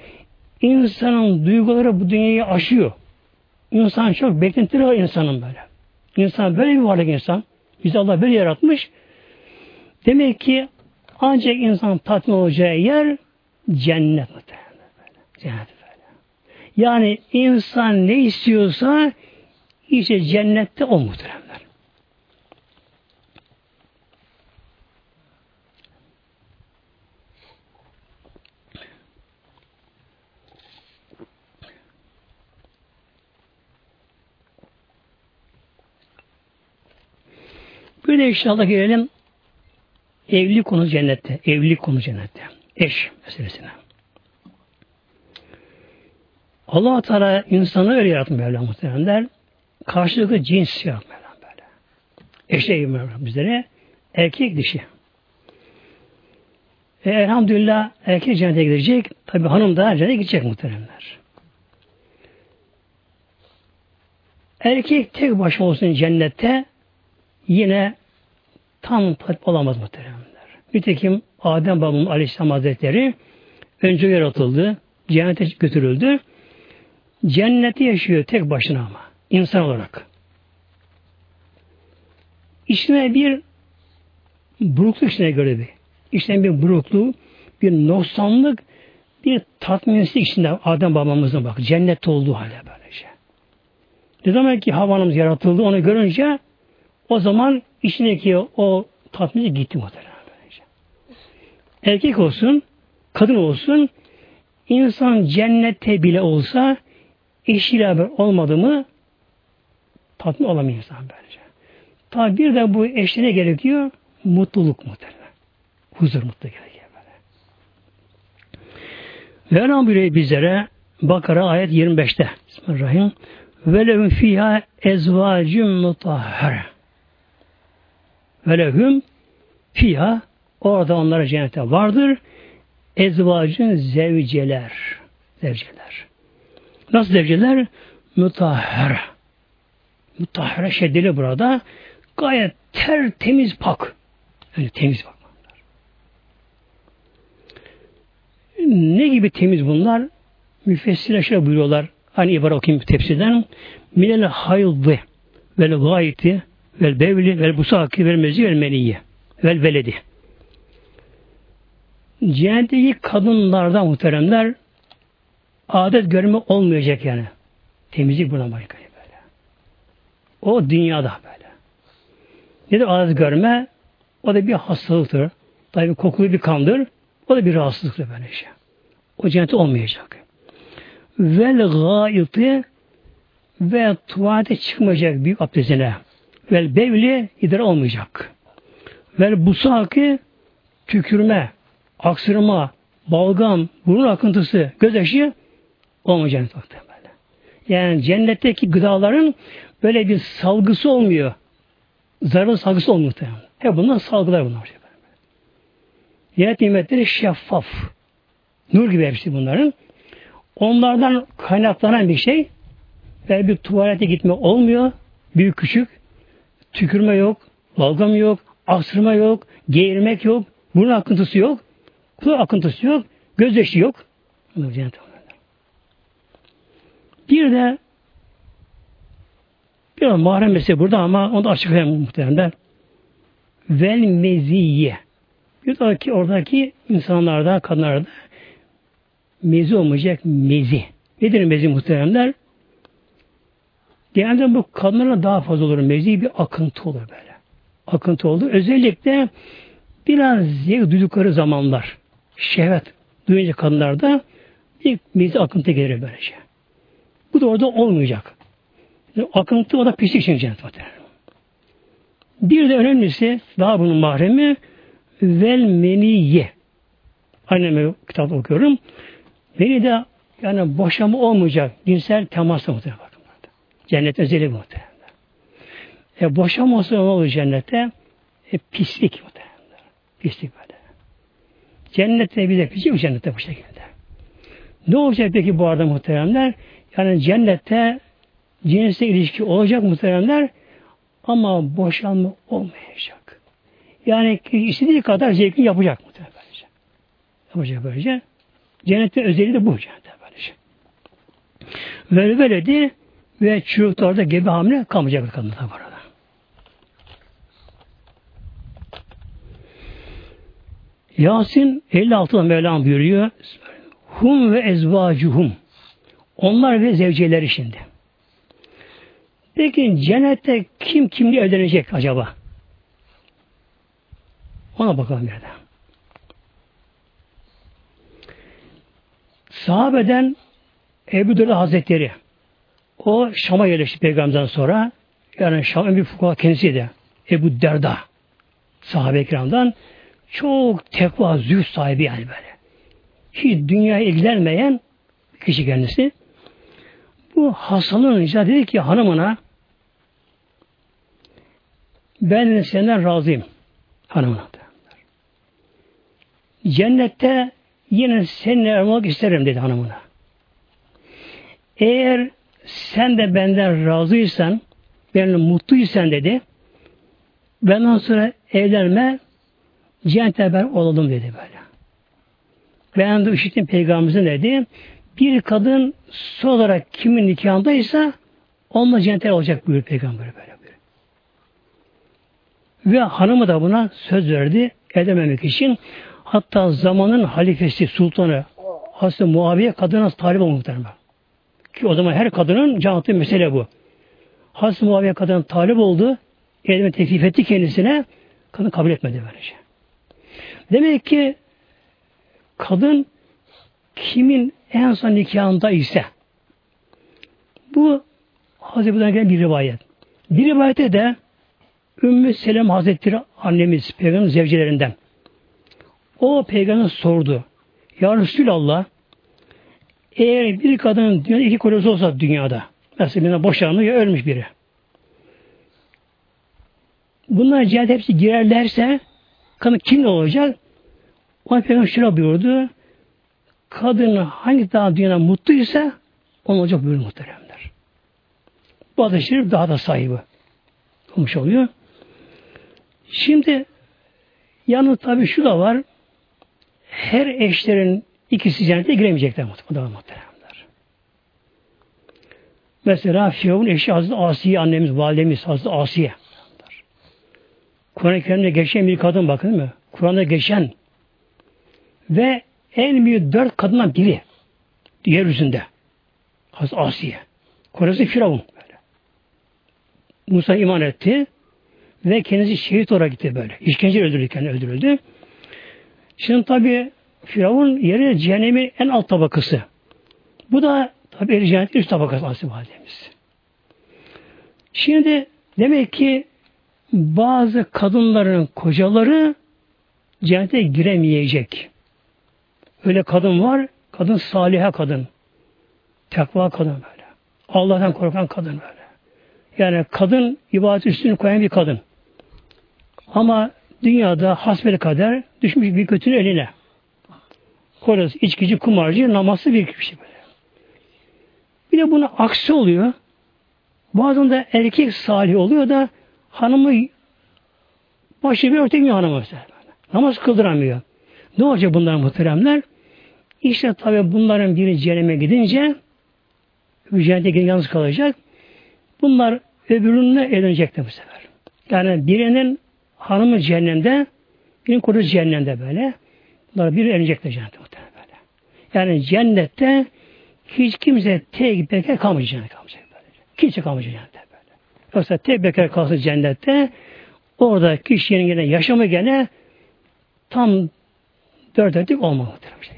insanın duyguları bu dünyayı aşıyor. İnsan çok beklentileri var insanın böyle. İnsan böyle bir varlık insan. Bizi Allah böyle yaratmış. Demek ki ancak insan tatmin olacağı yer cennet muhtemelen. Cennet böyle. Yani insan ne istiyorsa işte cennette o muhteremler. Bir de inşallah gelelim evlilik konu cennette. Evlilik konu cennette. Eş meselesine. Allah Teala insanı öyle yaratmış Mevla muhteremler. Karşılıklı cins yaratmış Mevla böyle. Eşe Mevla bizlere. Erkek dişi. E, elhamdülillah erkek cennete gidecek. Tabi hanım da cennete gidecek muhteremler. Erkek tek başına olsun cennette yine tam olamaz muhteremler. Nitekim Adem babamın Aleyhisselam Hazretleri önce yaratıldı, cennete götürüldü. Cenneti yaşıyor tek başına ama, insan olarak. İçine bir burukluk içine göre bir. İçine bir burukluğu, bir noksanlık, bir tatminsizlik içinde Adem babamızın bak. Cennet olduğu hale böylece. Ne zaman ki havanımız yaratıldı onu görünce o zaman içindeki o tatminci gitti muhtemelen. Erkek olsun, kadın olsun, insan cennette bile olsa eşiyle haber olmadı mı tatmin olamıyor insan bence. Tabi bir de bu eşliğine gerekiyor mutluluk muhtemelen. Huzur mutlu gerekiyor böyle. Mevlam buyuruyor bizlere Bakara ayet 25'te Bismillahirrahmanirrahim ve lehum fiha ezvacun mutahhara ve lehum fiha orada onlara cennete vardır. Ezvacın zevceler. Zevceler. Nasıl zevceler? Mutahhara. Mutahhara şeddeli burada. Gayet ter temiz pak. Yani temiz pak. Ne gibi temiz bunlar? Müfessirler şöyle buyuruyorlar. Hani ibare okuyayım tepsiden. Minel haydı vel gayeti vel bevli vel busaki vel mezi vel meniyye vel veledi. Cehennetteki kadınlardan muhteremler adet görme olmayacak yani. Temizlik buna başka böyle. O dünyada böyle. Nedir adet görme? O da bir hastalıktır. Tabi kokulu bir kandır. O da bir rahatsızlıktır böyle şey. O cennette olmayacak. Vel gayeti ve tuvalete çıkmayacak büyük abdestine. Vel bevli idrar olmayacak. Vel busaki tükürme, aksırma, balgam, burun akıntısı, göz yaşı olmayacak. Böyle. Yani cennetteki gıdaların böyle bir salgısı olmuyor. Zararlı salgısı olmuyor. Hep bunlar salgılar bunlar. Cennet nimetleri şeffaf. Nur gibi hepsi bunların. Onlardan kaynaklanan bir şey ve bir tuvalete gitme olmuyor. Büyük küçük. Tükürme yok. Balgam yok. Aksırma yok. Geğirmek yok. Burun akıntısı yok. Kulak akıntısı yok. Gözyaşı yok. Bir de bir mahrem mesele burada ama onu da açıklayayım muhtemelen. Vel meziye. Bir oradaki, oradaki insanlarda, kadınlarda mezi olmayacak mezi. Nedir mezi muhteremler? Genelde bu kadınlara daha fazla olur mezi bir akıntı olur böyle. Akıntı oldu. Özellikle biraz zevk duydukları zamanlar şehvet duyunca kadınlarda bir mezi akıntı gelir böylece. Bu da orada olmayacak. Yani akıntı o da pislik için cennet Bir de önemlisi daha bunun mahremi vel meniye. Anneme kitap okuyorum. Beni de yani boşama olmayacak cinsel temasla muhtemelen. Cennet özeli muhtemelen. E boşama olsa ne olur cennette? E, pislik muhtemelen. Pislik böyle. Cennette bir de pislik mi cennette bu şekilde? Ne olacak peki bu arada muhteremler? Yani cennette cinsel ilişki olacak muhteremler ama boşanma olmayacak. Yani istediği kadar zevkini yapacak muhtemelen. Yapacak böylece. Cennetin özelliği de bu cennette böylece. Böyle böyle de ve çocuklarda gebe hamile kalmayacak kadınlar bu arada. Yasin 56'da Mevlam buyuruyor. Hum ve ezvacuhum. Onlar ve zevceleri şimdi. Peki cennette kim kimle evlenecek acaba? Ona bakalım bir de. Sahabeden Ebu Dürre Hazretleri o Şam'a yerleşti peygamberden sonra yani Şam'ın bir fukaha kendisi de Ebu Derda sahabe kiramdan çok tekva, zühd sahibi yani böyle. Hiç dünyaya ilgilenmeyen kişi kendisi. Bu hastalanınca dedi ki hanımına ben senden razıyım hanımına. Cennette yine seninle olmak isterim dedi hanımına. Eğer sen de benden razıysan, benimle mutluysan dedi, benden sonra evlenme, cennete ben olalım dedi böyle. Ben de işittim peygamberimizin dedi, bir kadın son olarak kimin nikahındaysa onunla cennete olacak buyur peygamber böyle buyur. Ve hanımı da buna söz verdi edememek için. Hatta zamanın halifesi, sultanı Hazreti Muaviye kadına talip olmaktadır. Ki o zaman her kadının canlı mesele bu. Hazreti Muaviye kadın talip oldu. Elime teklif etti kendisine. Kadın kabul etmedi böylece. Demek ki kadın kimin en son nikahında ise bu Hazreti gelen bir rivayet. Bir rivayette de Ümmü Selam Hazretleri annemiz, peygamberin zevcelerinden. O peygamber sordu. Ya Resulallah eğer bir kadının dünyada iki kocası olsa dünyada mesela boşanmış ya ölmüş biri. Bunlar cihat hepsi girerlerse kadın kim olacak? O peygamber şöyle buyurdu. Kadın hangi daha dünyada mutluysa onun olacak buyurdu muhteremler. Bu adı şerif daha da sahibi olmuş oluyor. Şimdi yanı tabii şu da var her eşlerin ikisi cennete giremeyecekler muhtemelen. Mesela Firavun eşi Hazreti Asiye annemiz, validemiz Hazreti Asiye. Kur'an-ı Kerim'de geçen bir kadın bakın mi? Kur'an'da geçen ve en büyük dört kadından biri yeryüzünde. Hazreti Asiye. Koresi Firavun. Böyle. Musa iman etti ve kendisi şehit olarak gitti böyle. İşkence öldürdü kendini öldürüldü. Şimdi tabi Firavun yeri cehennemin en alt tabakası. Bu da tabi eri cennetin üst tabakası Asif Validemiz. Şimdi demek ki bazı kadınların kocaları cennete giremeyecek. Öyle kadın var, kadın saliha kadın. Tekva kadın böyle. Allah'tan korkan kadın böyle. Yani kadın ibadet üstünü koyan bir kadın. Ama dünyada hasbel kader düşmüş bir kötünün eline. Korası, içkici, kumarcı, namazlı bir kişi böyle. Bir de buna aksi oluyor. Bazen de erkek salih oluyor da hanımı başı bir örtemiyor hanımı. Namaz kıldıramıyor. Ne olacak bunlar muhteremler? İşte tabi bunların biri cehenneme gidince cennete yalnız kalacak. Bunlar öbürünle evlenecekler bu sefer. Yani birinin hanımı cehennemde, birinin kocası cehennemde böyle. Bunlar bir evlenecekler cennette muhtemelen böyle. Yani cennette hiç kimse tek bekar kalmayacak cennette kalmayacak böyle. Kimse kalmayacak cennette böyle. Yoksa tek bekar kalsın cennette orada kişinin yine yaşamı gene tam dört dörtlük olmamalıdır. Şey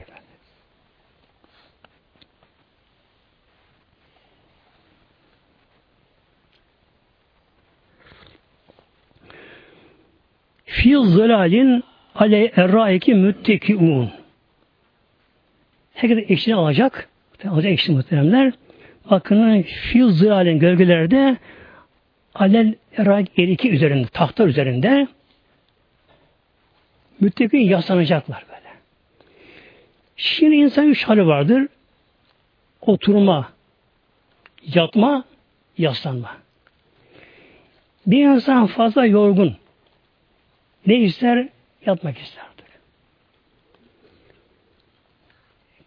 Fi zılalin ale erraiki müttekiun. Herkes eşini alacak. Alacak eşini muhteremler. Bakın fi zılalin gölgelerde alel erraik eriki üzerinde, tahta üzerinde müttekin yaslanacaklar böyle. Şimdi insan üç hali vardır. Oturma, yatma, yaslanma. Bir insan fazla yorgun, ne ister? Yatmak ister artık.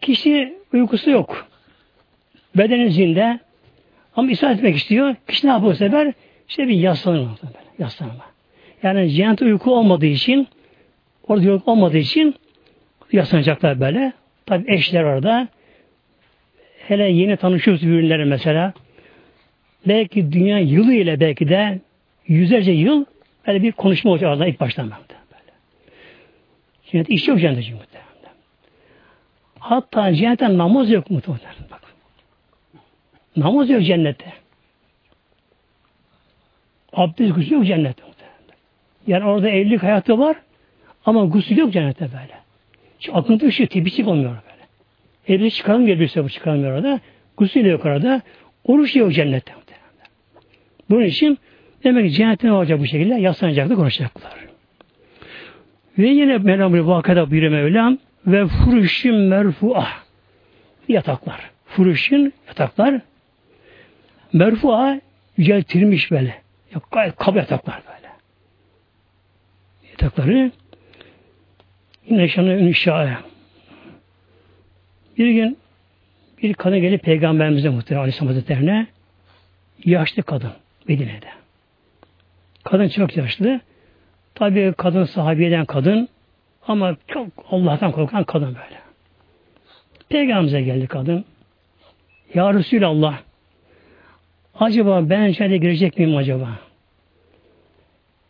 Kişi uykusu yok. Bedeni zinde ama ispat etmek istiyor. Kişi ne yapıyor bu sefer? İşte bir yaslanır. Yaslanma. Yani cennette uyku olmadığı için orada yok olmadığı için yaslanacaklar böyle. Tabi eşler orada. Hele yeni tanışıyoruz birbirleri mesela. Belki dünya yılı ile belki de yüzlerce yıl Böyle bir konuşma olacak arada ilk baştan böyle. Cennet iş yok cennette çünkü muhtemelen. Hatta cennette namaz yok muhtemelen. Bak. Namaz yok cennette. Abdest gusül yok cennette muhtemelen. Yani orada evlilik hayatı var ama gusül yok cennette böyle. Hiç akıntı ışığı tepişik olmuyor böyle. Evlilik çıkarım geliyorsa bu çıkarmıyor orada. Gusül yok orada. Oruç yok cennette muhtemelen. Bunun için Demek ki cennette ne olacak bu şekilde? Yaslanacaklar, konuşacaklar. Ve yine Mevlam vakada bir Mevlam ve furuşun merfuah yataklar. Furuşun yataklar merfuah yüceltilmiş böyle. Gayet kaba yataklar böyle. Yatakları yine şanı inşaya. Bir gün bir kadın gelip peygamberimize muhtemelen Aleyhisselam Hazretleri'ne yaşlı kadın Medine'de. Kadın çok yaşlı. Tabi kadın sahabiyeden kadın ama çok Allah'tan korkan kadın böyle. Peygamberimize geldi kadın. Ya Resulallah acaba ben içeride girecek miyim acaba?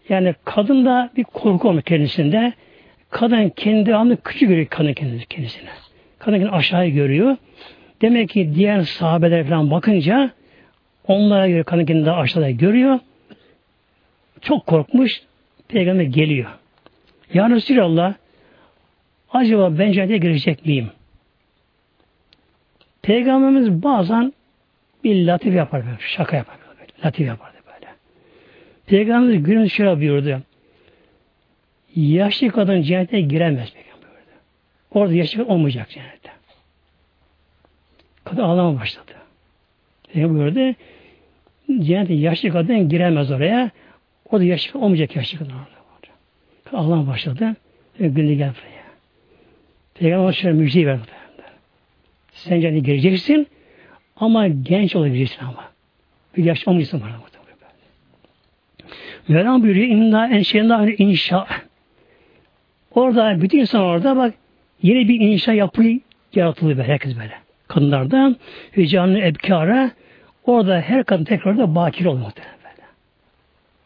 Yani kadın da bir korku olmuş kendisinde. Kadın kendi anı küçük görüyor kadın kendisine. Kadın kendini aşağıya görüyor. Demek ki diğer sahabeler falan bakınca onlara göre kadın kendini daha aşağıda görüyor. Çok korkmuş. Peygamber geliyor. Ya Resulallah acaba ben cennete girecek miyim? Peygamberimiz bazen bir latif yapar böyle, şaka yapar böyle, latif yapardı böyle. Peygamberimiz günün şöyle buyurdu. Yaşlı kadın cennete giremez peygamber buyurdu. Orada yaşlı olmayacak cennette. Kadın ağlama başladı. Peygamber buyurdu. Cennete yaşlı kadın giremez oraya. O da yaşlı olmayacak yaşlı kadın orada. Allah başladı. Güldü gel buraya. Peygamber şöyle müjdeyi verdi. Sen cennete gireceksin ama genç olabileceksin ama. Bir yaşlı olmayacaksın bana. Mevlam buyuruyor inna enşe'nâ inşa. Orada bütün insan orada bak yeni bir inşa yapı yaratılıyor böyle, herkes böyle. Kadınlardan canlı ebkara orada her kadın tekrar da bakir muhtemelen.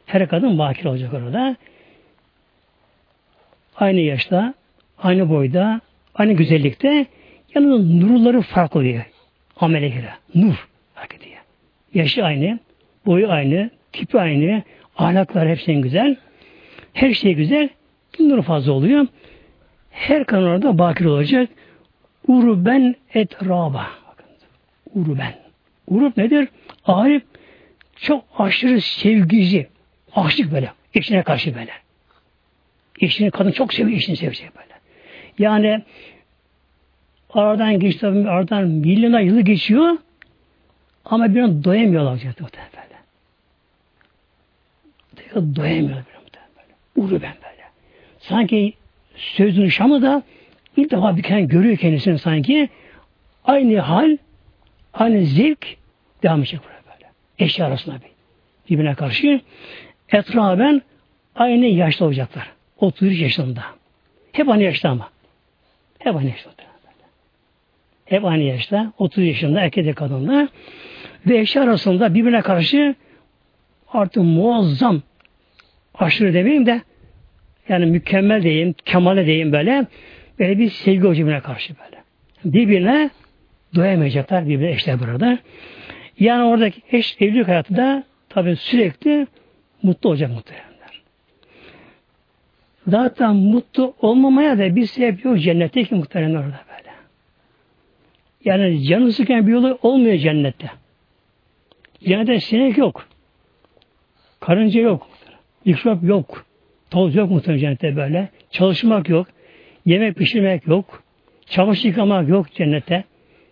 Her kadın bakir olacak orada. Aynı yaşta, aynı boyda, aynı güzellikte yanında nurları farklı oluyor. Amele göre. Nur fark ediyor. Yaşı aynı, boyu aynı, tipi aynı, ahlaklar hepsinin güzel. Her şey güzel. Nur fazla oluyor. Her kadın orada bakir olacak. Uruben etraba. Uruben. Urub nedir? Arif çok aşırı sevgici, Aşık böyle. Eşine karşı böyle. Eşini kadın çok seviyor, eşini sevecek böyle. Yani aradan geçti, aradan milyona yılı geçiyor ama bir an doyamıyorlar böyle. Tekrar doyamıyorlar böyle. Uru ben böyle. Sanki sözün Şam'ı da ilk defa bir kere görüyor kendisini sanki. Aynı hal, aynı zevk, Devam edecek buraya böyle. Eşya arasında bir. Birbirine karşı. Etraben aynı yaşta olacaklar. 33 yaşında. Hep aynı yaşta ama. Hep aynı yaşta. Hep aynı yaşta. 30 yaşında erkek de kadınla. Ve eşya arasında birbirine karşı artık muazzam aşırı demeyeyim de yani mükemmel diyeyim, kemale diyeyim böyle böyle bir sevgi hocamına karşı böyle. Birbirine doyamayacaklar birbirine eşler burada. Yani oradaki eş evlilik hayatı da tabi sürekli mutlu olacak muhtemelenler. Zaten mutlu olmamaya da bir sebep yok cennette ki muhtemelen orada böyle. Yani canı sıkan bir yolu olmuyor cennette. Cennette sinek yok. Karınca yok. Mikrop yok. Toz yok muhtemelen cennette böyle. Çalışmak yok. Yemek pişirmek yok. Çamaşır yıkamak yok cennette.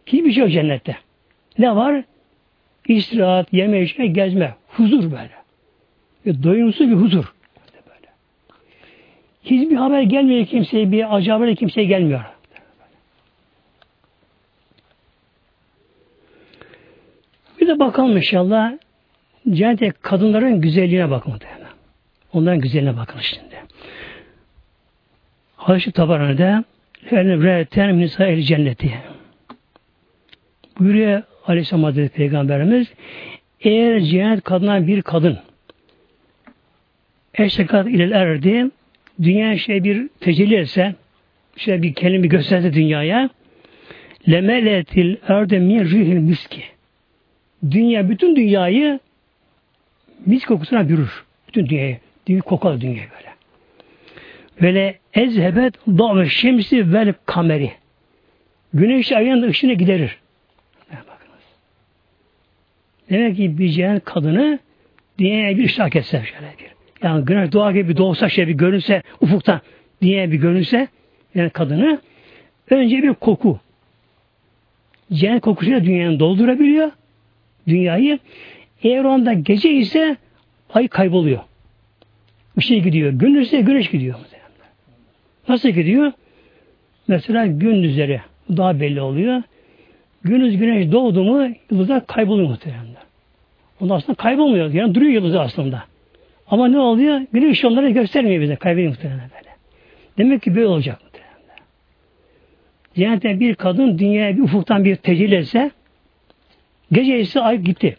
Hiçbir şey yok cennette. Ne var? İstirahat, yeme, içme, gezme. Huzur böyle. Ve doyumsuz bir huzur. Böyle. Hiçbir haber gelmiyor kimseye, bir acaba kimseye gelmiyor. Bir de bakalım inşallah cennete kadınların güzelliğine bakın. Onların güzelliğine bakın şimdi. Hazreti Tabarani'de Reten nisa el cenneti. Buyuruyor Aleyhisselam Hazreti Peygamberimiz eğer cennet kadına bir kadın eşekat ile erdi dünya şey bir tecelli etse işte bir kelime gösterse dünyaya lemeletil erde min rihil miski dünya bütün dünyayı mis kokusuna bürür. Bütün dünyayı. Dünya kokar dünya böyle. Böyle ezhebet da've şemsi vel kameri. Güneş ayın ışığını giderir. Bakınız. Demek ki bir cennet kadını dünyaya bir ışık etse şöyle bir. Yani güneş doğa gibi doğsa şey bir görünse ufuktan dünyaya bir görünse yani kadını önce bir koku. Cennet kokusuyla dünyanın doldurabiliyor dünyayı. Eğer onda gece ise ay kayboluyor. Işığı gidiyor. Gündüz ise güneş gidiyor. Nasıl gidiyor? Mesela gündüzleri daha belli oluyor. Gündüz güneş doğdu mu yıldızlar kayboluyor muhtemelen. Ondan aslında kaybolmuyor. Yani duruyor yıldızı aslında. Ama ne oluyor? Güneş onları göstermiyor bize. Kaybediyor muhtemelen böyle. Demek ki böyle olacak muhtemelen. Cennetten bir kadın dünyaya bir ufuktan bir tecelli etse Gece ise ay gitti.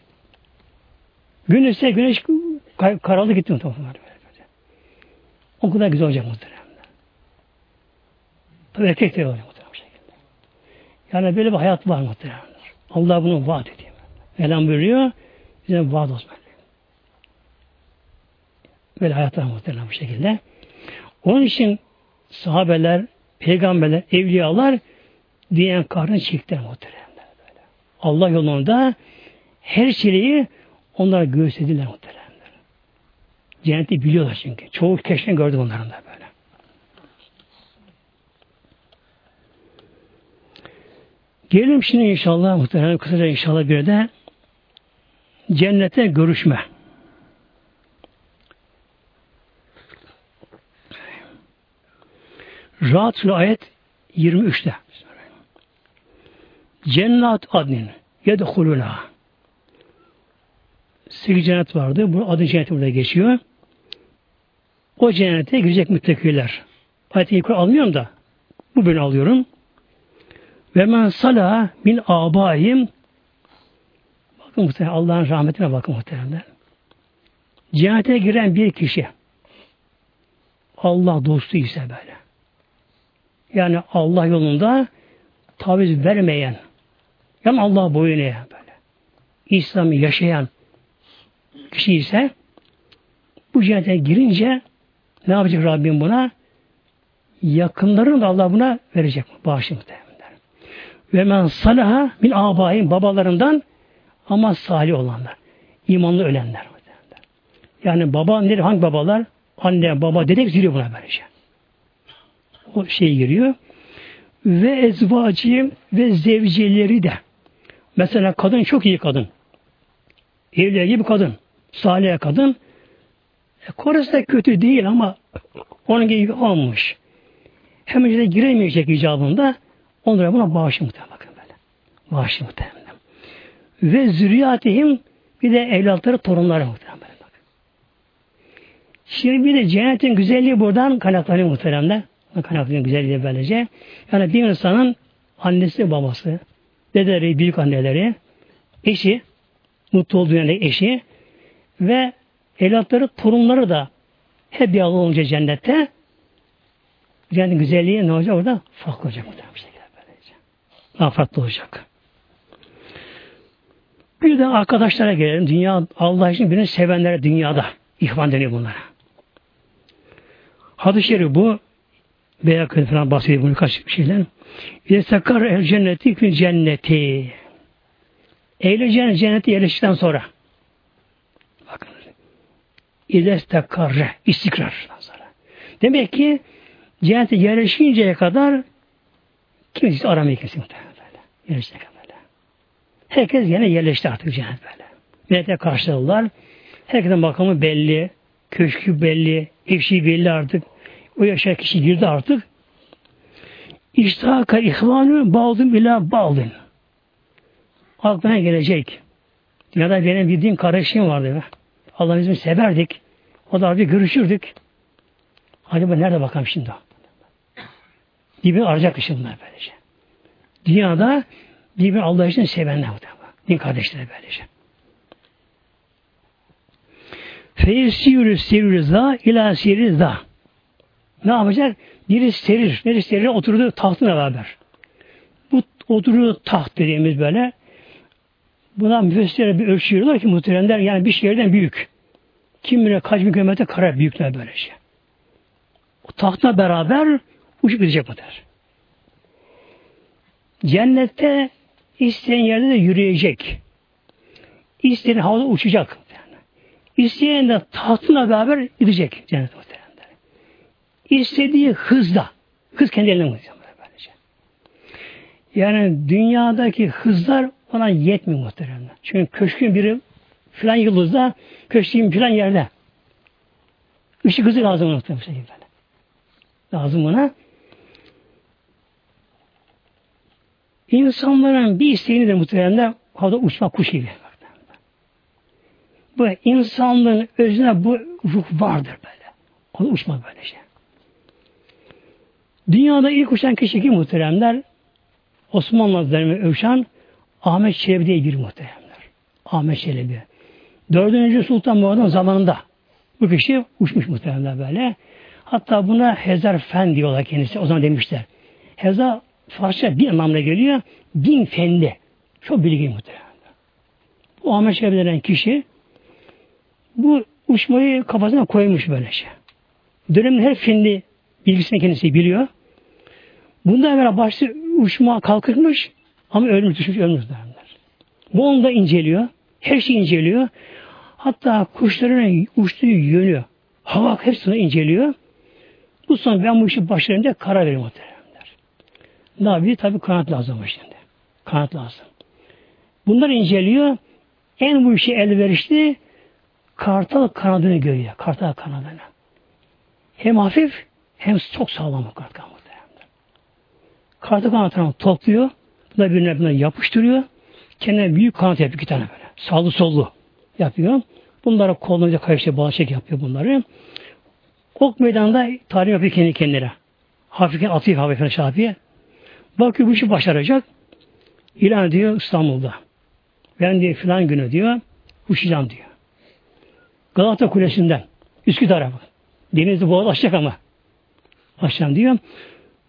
Gün ise güneş kararlı gitti muhtemelen. O kadar güzel olacak muhtemelen. Tabi erkek de olacak muhtemelen şekilde. Yani böyle bir hayat var muhtemelen. Allah bunu vaat ediyor. Elham buyuruyor. Bize vaat olsun. Böyle hayatlar muhtemelen bu şekilde. Onun için sahabeler, peygamberler, evliyalar diyen karnı çektiler muhtemelen. Allah yolunda her şeyi onlar göğüslediler muhteremler. Cenneti biliyorlar çünkü. Çoğu keşfen gördüm onların da böyle. Gelelim şimdi inşallah muhtemelen kısaca inşallah bir de cennete görüşme. Rahat ayet 23'te. Cennet adnin yedhuluna. Sekiz cennet vardı. Bu adı cenneti burada geçiyor. O cennete girecek müttakiler. Ayet-i almıyorum da bu bölümü alıyorum. Ve men sala min abayim bakın muhtemelen Allah'ın rahmetine bakın muhtemelen. Cennete giren bir kişi Allah dostu ise böyle. Yani Allah yolunda taviz vermeyen, yani Allah boyun eğen böyle. İslam'ı yaşayan kişi ise bu cennete girince ne yapacak Rabbim buna? Yakınlarını da Allah buna verecek. Bağışı muhtemelen. Ve men salaha min abayim babalarından ama salih olanlar. imanlı ölenler. Yani baba nedir? Hangi babalar? Anne, baba, dedek giriyor buna böylece. O şey giriyor. Ve ezvacıyım ve zevcileri de. Mesela kadın çok iyi kadın. Evliya gibi kadın. Salih kadın. E, Koresi da kötü değil ama onun gibi olmuş. Hemen de giremeyecek icabında onlara buna bağışı muhtemelen bakın böyle. Bağışı muhtemelen. ve zürriyatihim bir de evlatları, torunları muhteremler. Bak. Şimdi bir de cennetin güzelliği buradan kaynaklanıyor muhteremler. Kaynaklanıyor güzelliği böylece. Yani bir insanın annesi, babası, dedeleri, büyük anneleri, eşi, mutlu olduğu yani eşi ve evlatları, torunları da hep bir Allah olunca cennette cennetin güzelliği ne olacak orada? Farklı olacak muhtemelen bir şekilde böylece. Daha farklı olacak. Bir de arkadaşlara gelelim. Dünya Allah için birini sevenlere dünyada. ihvan deniyor bunlara. Hadis-i bu. Beyakın falan bahsediyor bunu kaç şeyden. Yesakar el cenneti fil cenneti. Eğleneceğiniz cennete yerleştikten sonra. Bakın. İdestekarre. istikrar. Sonra. Demek ki cennete yerleşinceye kadar kimse aramayı kesin. Yerleşene kadar. Herkes yine yerleşti artık cennet böyle. Millete karşıladılar. Herkesin makamı belli. Köşkü belli. Eşi belli artık. O yaşayan kişi girdi artık. İştahaka ihvanı bağdım ila bağdın. Aklına gelecek. Ya da benim bildiğim kardeşim vardı. Be. Allah'ın izniyle severdik. O da bir görüşürdük. Acaba nerede bakalım şimdi? Gibi arayacak bunlar böylece. Dünyada birbirini Allah için sevenler da. Din kardeşleri böylece. Feysiyürü sirriza ila sirriza. Ne yapacak? Biri serir. Biri serir oturduğu tahtına beraber. Bu oturduğu taht dediğimiz böyle buna müfessirlere bir ölçüyorlar ki muhteremler yani bir şehirden büyük. Kim bilir kaç bin kilometre kare büyükler böylece. O tahtla beraber uçup gidecek bu der. Cennette isteyen yerde de yürüyecek. İsteyen havada uçacak. İsteyen de tahtına beraber gidecek cennet muhtemelen. İstediği hızda. Hız kendi eline muhtemelen. Yani dünyadaki hızlar ona yetmiyor muhtemelen. Çünkü köşkün biri filan yıldızda, köşkün filan yerde. Işık hızı lazım muhtemelen. Lazım ona. İnsanların bir isteğini de muhtemelen havada uçma kuş gibi. Bu insanlığın özüne bu ruh vardır böyle. O uçmak böyle şey. Dünyada ilk uçan kişi kim muhteremler? Osmanlı Hazretleri övşen Ahmet Çelebi diye bir muhteremler. Ahmet Çelebi. Dördüncü Sultan Muhammed zamanında bu kişi uçmuş muhteremler böyle. Hatta buna Hezar Fen diyorlar kendisi. O zaman demişler. Heza Farsça bir anlamda geliyor. Bin fendi. Çok bilgi muhtemelen. Bu Ahmet Şebi denen kişi bu uçmayı kafasına koymuş böyle şey. Dönemin her fendi bilgisini kendisi biliyor. Bunda evvel başta uçma kalkırmış ama ölmüş düşmüş ölmüş derler. Bu onu da inceliyor. Her şeyi inceliyor. Hatta kuşların uçtuğu yönü, hava hepsini inceliyor. Bu son ben bu işi başlarında karar veriyorum ne yapıyor? Tabi kanat lazım şimdi. Kanat lazım. Bunlar inceliyor. En bu işe elverişli kartal kanadını görüyor. Kartal kanadını. Hem hafif hem çok sağlam kartal kanadını. Kartal kanatını topluyor. Bunlar birbirine, birbirine yapıştırıyor. Kendine büyük kanat yapıyor iki tane böyle. Sağlı sollu yapıyor. Bunlara kollarıyla karıştırıyor. Bağışık yapıyor bunları. Ok meydanında tarih yapıyor kendi kendine. Hafifken atıyor hafiften şafiye. Bakıyor bu işi başaracak. İlan diyor İstanbul'da. Ben diye filan günü diyor uçacağım diyor. Galata Kulesi'nden Üsküdar'a bak. Denizli boğaz açacak ama. Açacağım diyor.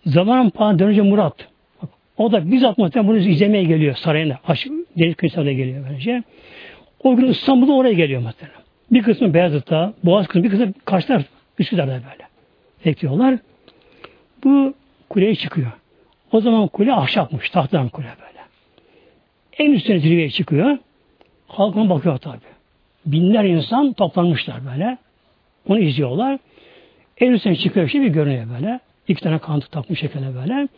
Zamanın falan dönünce Murat. Bak, o da bizzat muhtemelen bunu izlemeye geliyor sarayına. Aş, Deniz Kıyısı'na geliyor böylece. O gün İstanbul'da oraya geliyor muhtemelen. Bir kısmı Beyazıt'ta, Boğaz kısmı, bir kısmı karşılar Üsküdar'da böyle. Bekliyorlar. Bu kuleye çıkıyor. O zaman kule ahşapmış, tahtadan kule böyle. En üstüne zirveye çıkıyor. Halkına bakıyor tabi. Binler insan toplanmışlar böyle. Onu izliyorlar. En üstüne çıkıyor şey bir görünüyor böyle. İki tane kantık takmış şekilde böyle.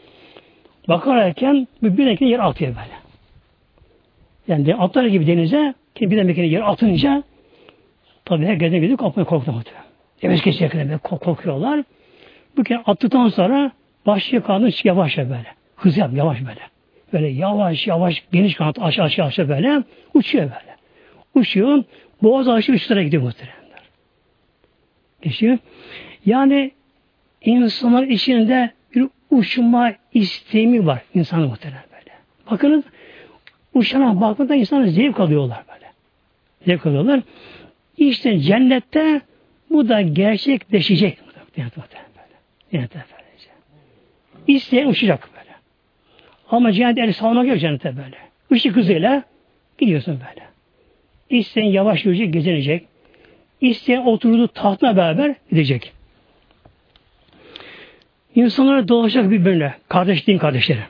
Bakarken bir bir yer atıyor böyle. Yani de atlar gibi denize ki bir de yer atınca tabi herkesin gidip kapmaya korktu muhtemelen. Evet geçecek kadar korkuyorlar. Bu kere attıktan sonra Başlıyor kanun yavaş böyle. Hız yap yavaş böyle. böyle yavaş yavaş geniş kanat aşağı aşağı aşağı böyle uçuyor böyle. Uçuyor. Boğaz aşağı uçlara gidiyor muhteremler. Geçiyor. Yani insanlar içinde bir uçma istemi var insanın muhterem böyle. Bakınız uçana bakmadan insanlar zevk alıyorlar böyle. Zevk alıyorlar. İşte cennette bu da gerçekleşecek. Cennet muhterem böyle. Cennette böylece. İsteyen uçacak böyle. Ama cennet el salmak yok cennette böyle. Işık hızıyla gidiyorsun böyle. İsteyen yavaş yürüyecek, gezinecek. İsteyen oturduğu tahtına beraber gidecek. İnsanlar dolaşacak birbirine. Kardeş din kardeşleri.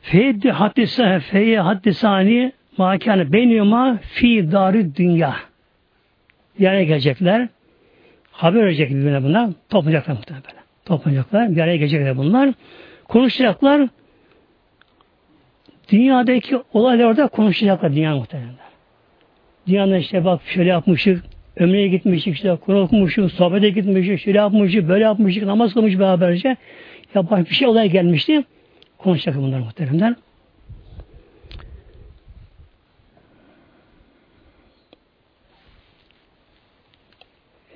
Feyeddi haddisa feyye haddisani makane beyniyuma fi darı dünya. Yani gelecekler. Haber verecek birbirine bunlar. Toplayacaklar muhtemelen böyle. Toplayacaklar. Bir araya gelecekler bunlar. Konuşacaklar. Dünyadaki olaylarda konuşacaklar dünya muhtemelen. Dünyada işte bak şöyle yapmışık, ömreye gitmişik, işte Kur'an okumuşuk, sohbete gitmişik, şöyle yapmışık, böyle yapmışık, namaz kılmış beraberce. Ya bir şey olay gelmişti. Konuşacak bunlar muhteremler.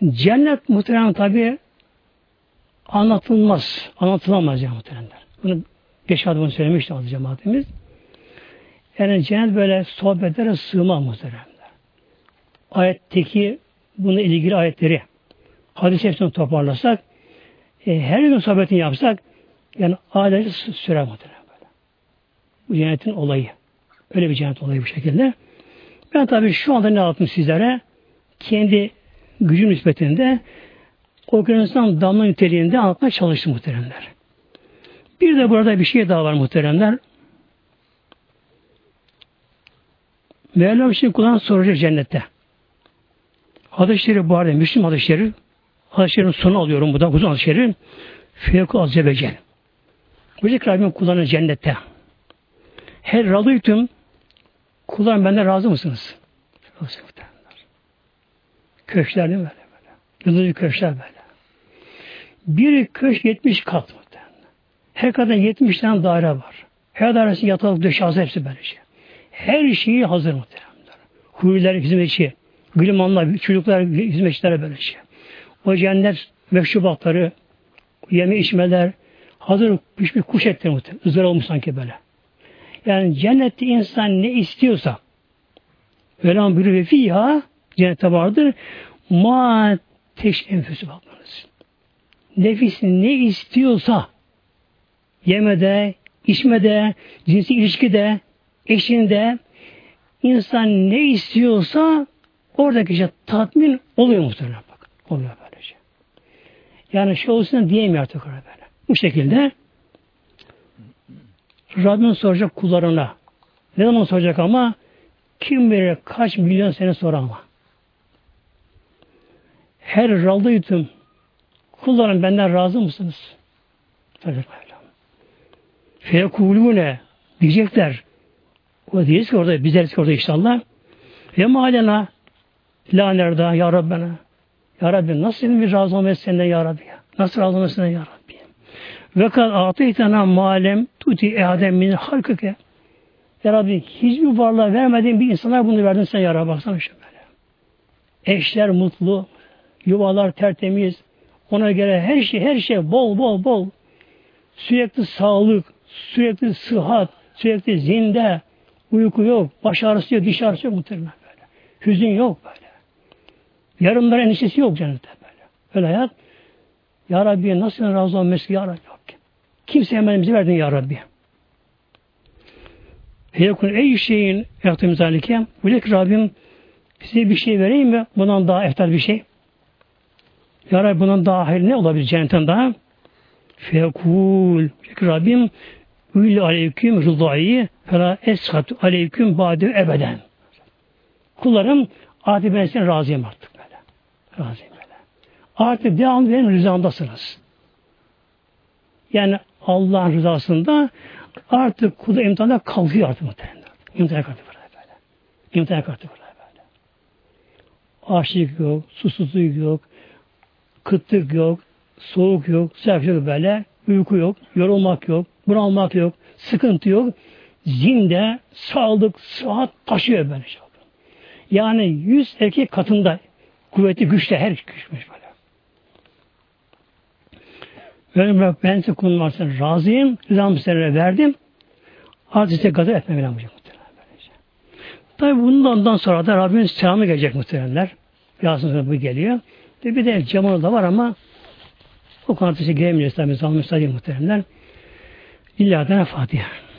Cennet muhterem tabi anlatılmaz. Anlatılamaz ya muhteremler. Bunu geç adımını söylemişti adı cemaatimiz. Yani cennet böyle sohbetlere sığmaz muhteremler. Ayetteki bununla ilgili ayetleri hadis hepsini toparlasak e, her gün sohbetini yapsak yani adeta muhterem böyle. Bu cennetin olayı. Öyle bir cennet olayı bu şekilde. Ben tabii şu anda ne yaptım sizlere? Kendi gücüm nispetinde organizasyon damla niteliğinde anlatmaya çalıştım muhteremler. Bir de burada bir şey daha var muhteremler. Mevlam şimdi Kur'an soracak cennette. Hadis-i bu arada Müslüm hadis-i şerif. Hadis-i sonu alıyorum bu da uzun hadis-i şerif. Fiyakı azze ve cel. Yüce Rabbim kullanır cennette. Her razıytım kullan benden razı mısınız? Köşkler değil mi böyle böyle? Yıldızlı köşkler böyle. Bir köşk 70 kat muhtemelen. Her kadar 70 tane daire var. Her dairesi yatak döşe hazır hepsi böyle şey. Her şeyi hazır muhtemelen. Huylar, hizmetçi, Gülmanlar, çocuklar, hizmetçilere böyle şey. O cennet meşrubatları, yeme içmeler, hazır pişmiş kuş etleri muhtemelen. Izgara olmuş sanki böyle. Yani cennette insan ne istiyorsa Velham bir ve fiha cennette vardır. Ma teş enfüsü bakmanız. Nefis ne istiyorsa yemede, içmede, cinsi ilişkide, eşinde insan ne istiyorsa oradaki şey tatmin oluyor muhtemelen bak. Oluyor böylece. Yani şey olsun diyemiyor artık orada böyle. Bu şekilde Rabbim soracak kullarına. Ne zaman soracak ama kim bilir kaç milyon sene sonra ama. Her raldıydım. Kullarım benden razı mısınız? Tabii Fekulune diyecekler. O diyeceğiz ki orada, biz deriz ki orada inşallah. Ve malena la nerede ya Rabbena. Ya Rabbi nasıl bir razı olmayı senden ya Rabbi ya. Nasıl razı olmayı senden ya Rabbi. Ve kad atıytana malem tuti ehadem min halkıke. Ya Rabbi hiçbir varlığa vermediğin bir insana bunu verdin sen ya Rabbi. Baksana şu böyle. Eşler mutlu, yuvalar tertemiz, ona göre her şey, her şey bol bol bol. Sürekli sağlık, sürekli sıhhat, sürekli zinde, uyku yok, baş ağrısı yok, diş ağrısı yok muhtemelen böyle. Hüzün yok böyle. Yarınlara endişesi yok cennette böyle. Öyle hayat. Ya Rabbi nasıl razı olması ya Rabbi. Kimse hemen bize verdin ya Rabbi. Feyekun ey şeyin yaptığım zalike. Bilek Rabbim size bir şey vereyim mi? Bundan daha eftal bir şey. Ya Rabbi bundan daha hayırlı ne olabilir cennetten daha? Fekul. Rabbim Ül aleyküm rızayı fela eshatu aleyküm badi ebeden. Kullarım artık ben size razıyım artık. Razıyım böyle. Artık devamlı benim rızamdasınız. Yani Allah'ın rızasında artık kulu imtihanda kalkıyor artık muhtemelen. İmtihana kalktı burada böyle. İmtihana kalktı burada böyle. Açlık yok, susuzluk yok, kıtlık yok, soğuk yok, sıcak yok böyle, uyku yok, yorulmak yok, Bunalmak yok. Sıkıntı yok. Zinde, sağlık, sıhhat taşıyor böyle şey. Yani yüz erkek katında kuvveti güçte her güçmüş böyle. Böyle ben size kulun varsa razıyım. Rızamı size verdim. Artık size gazap etmem lazım. Tabi bundan sonra da Rabbinin selamı gelecek muhteremler. Birazdan bu geliyor. De bir de Cemal da var ama o konuda giremeyeceğiz tabi. Zalmış muhteremler. İlla Fatiha.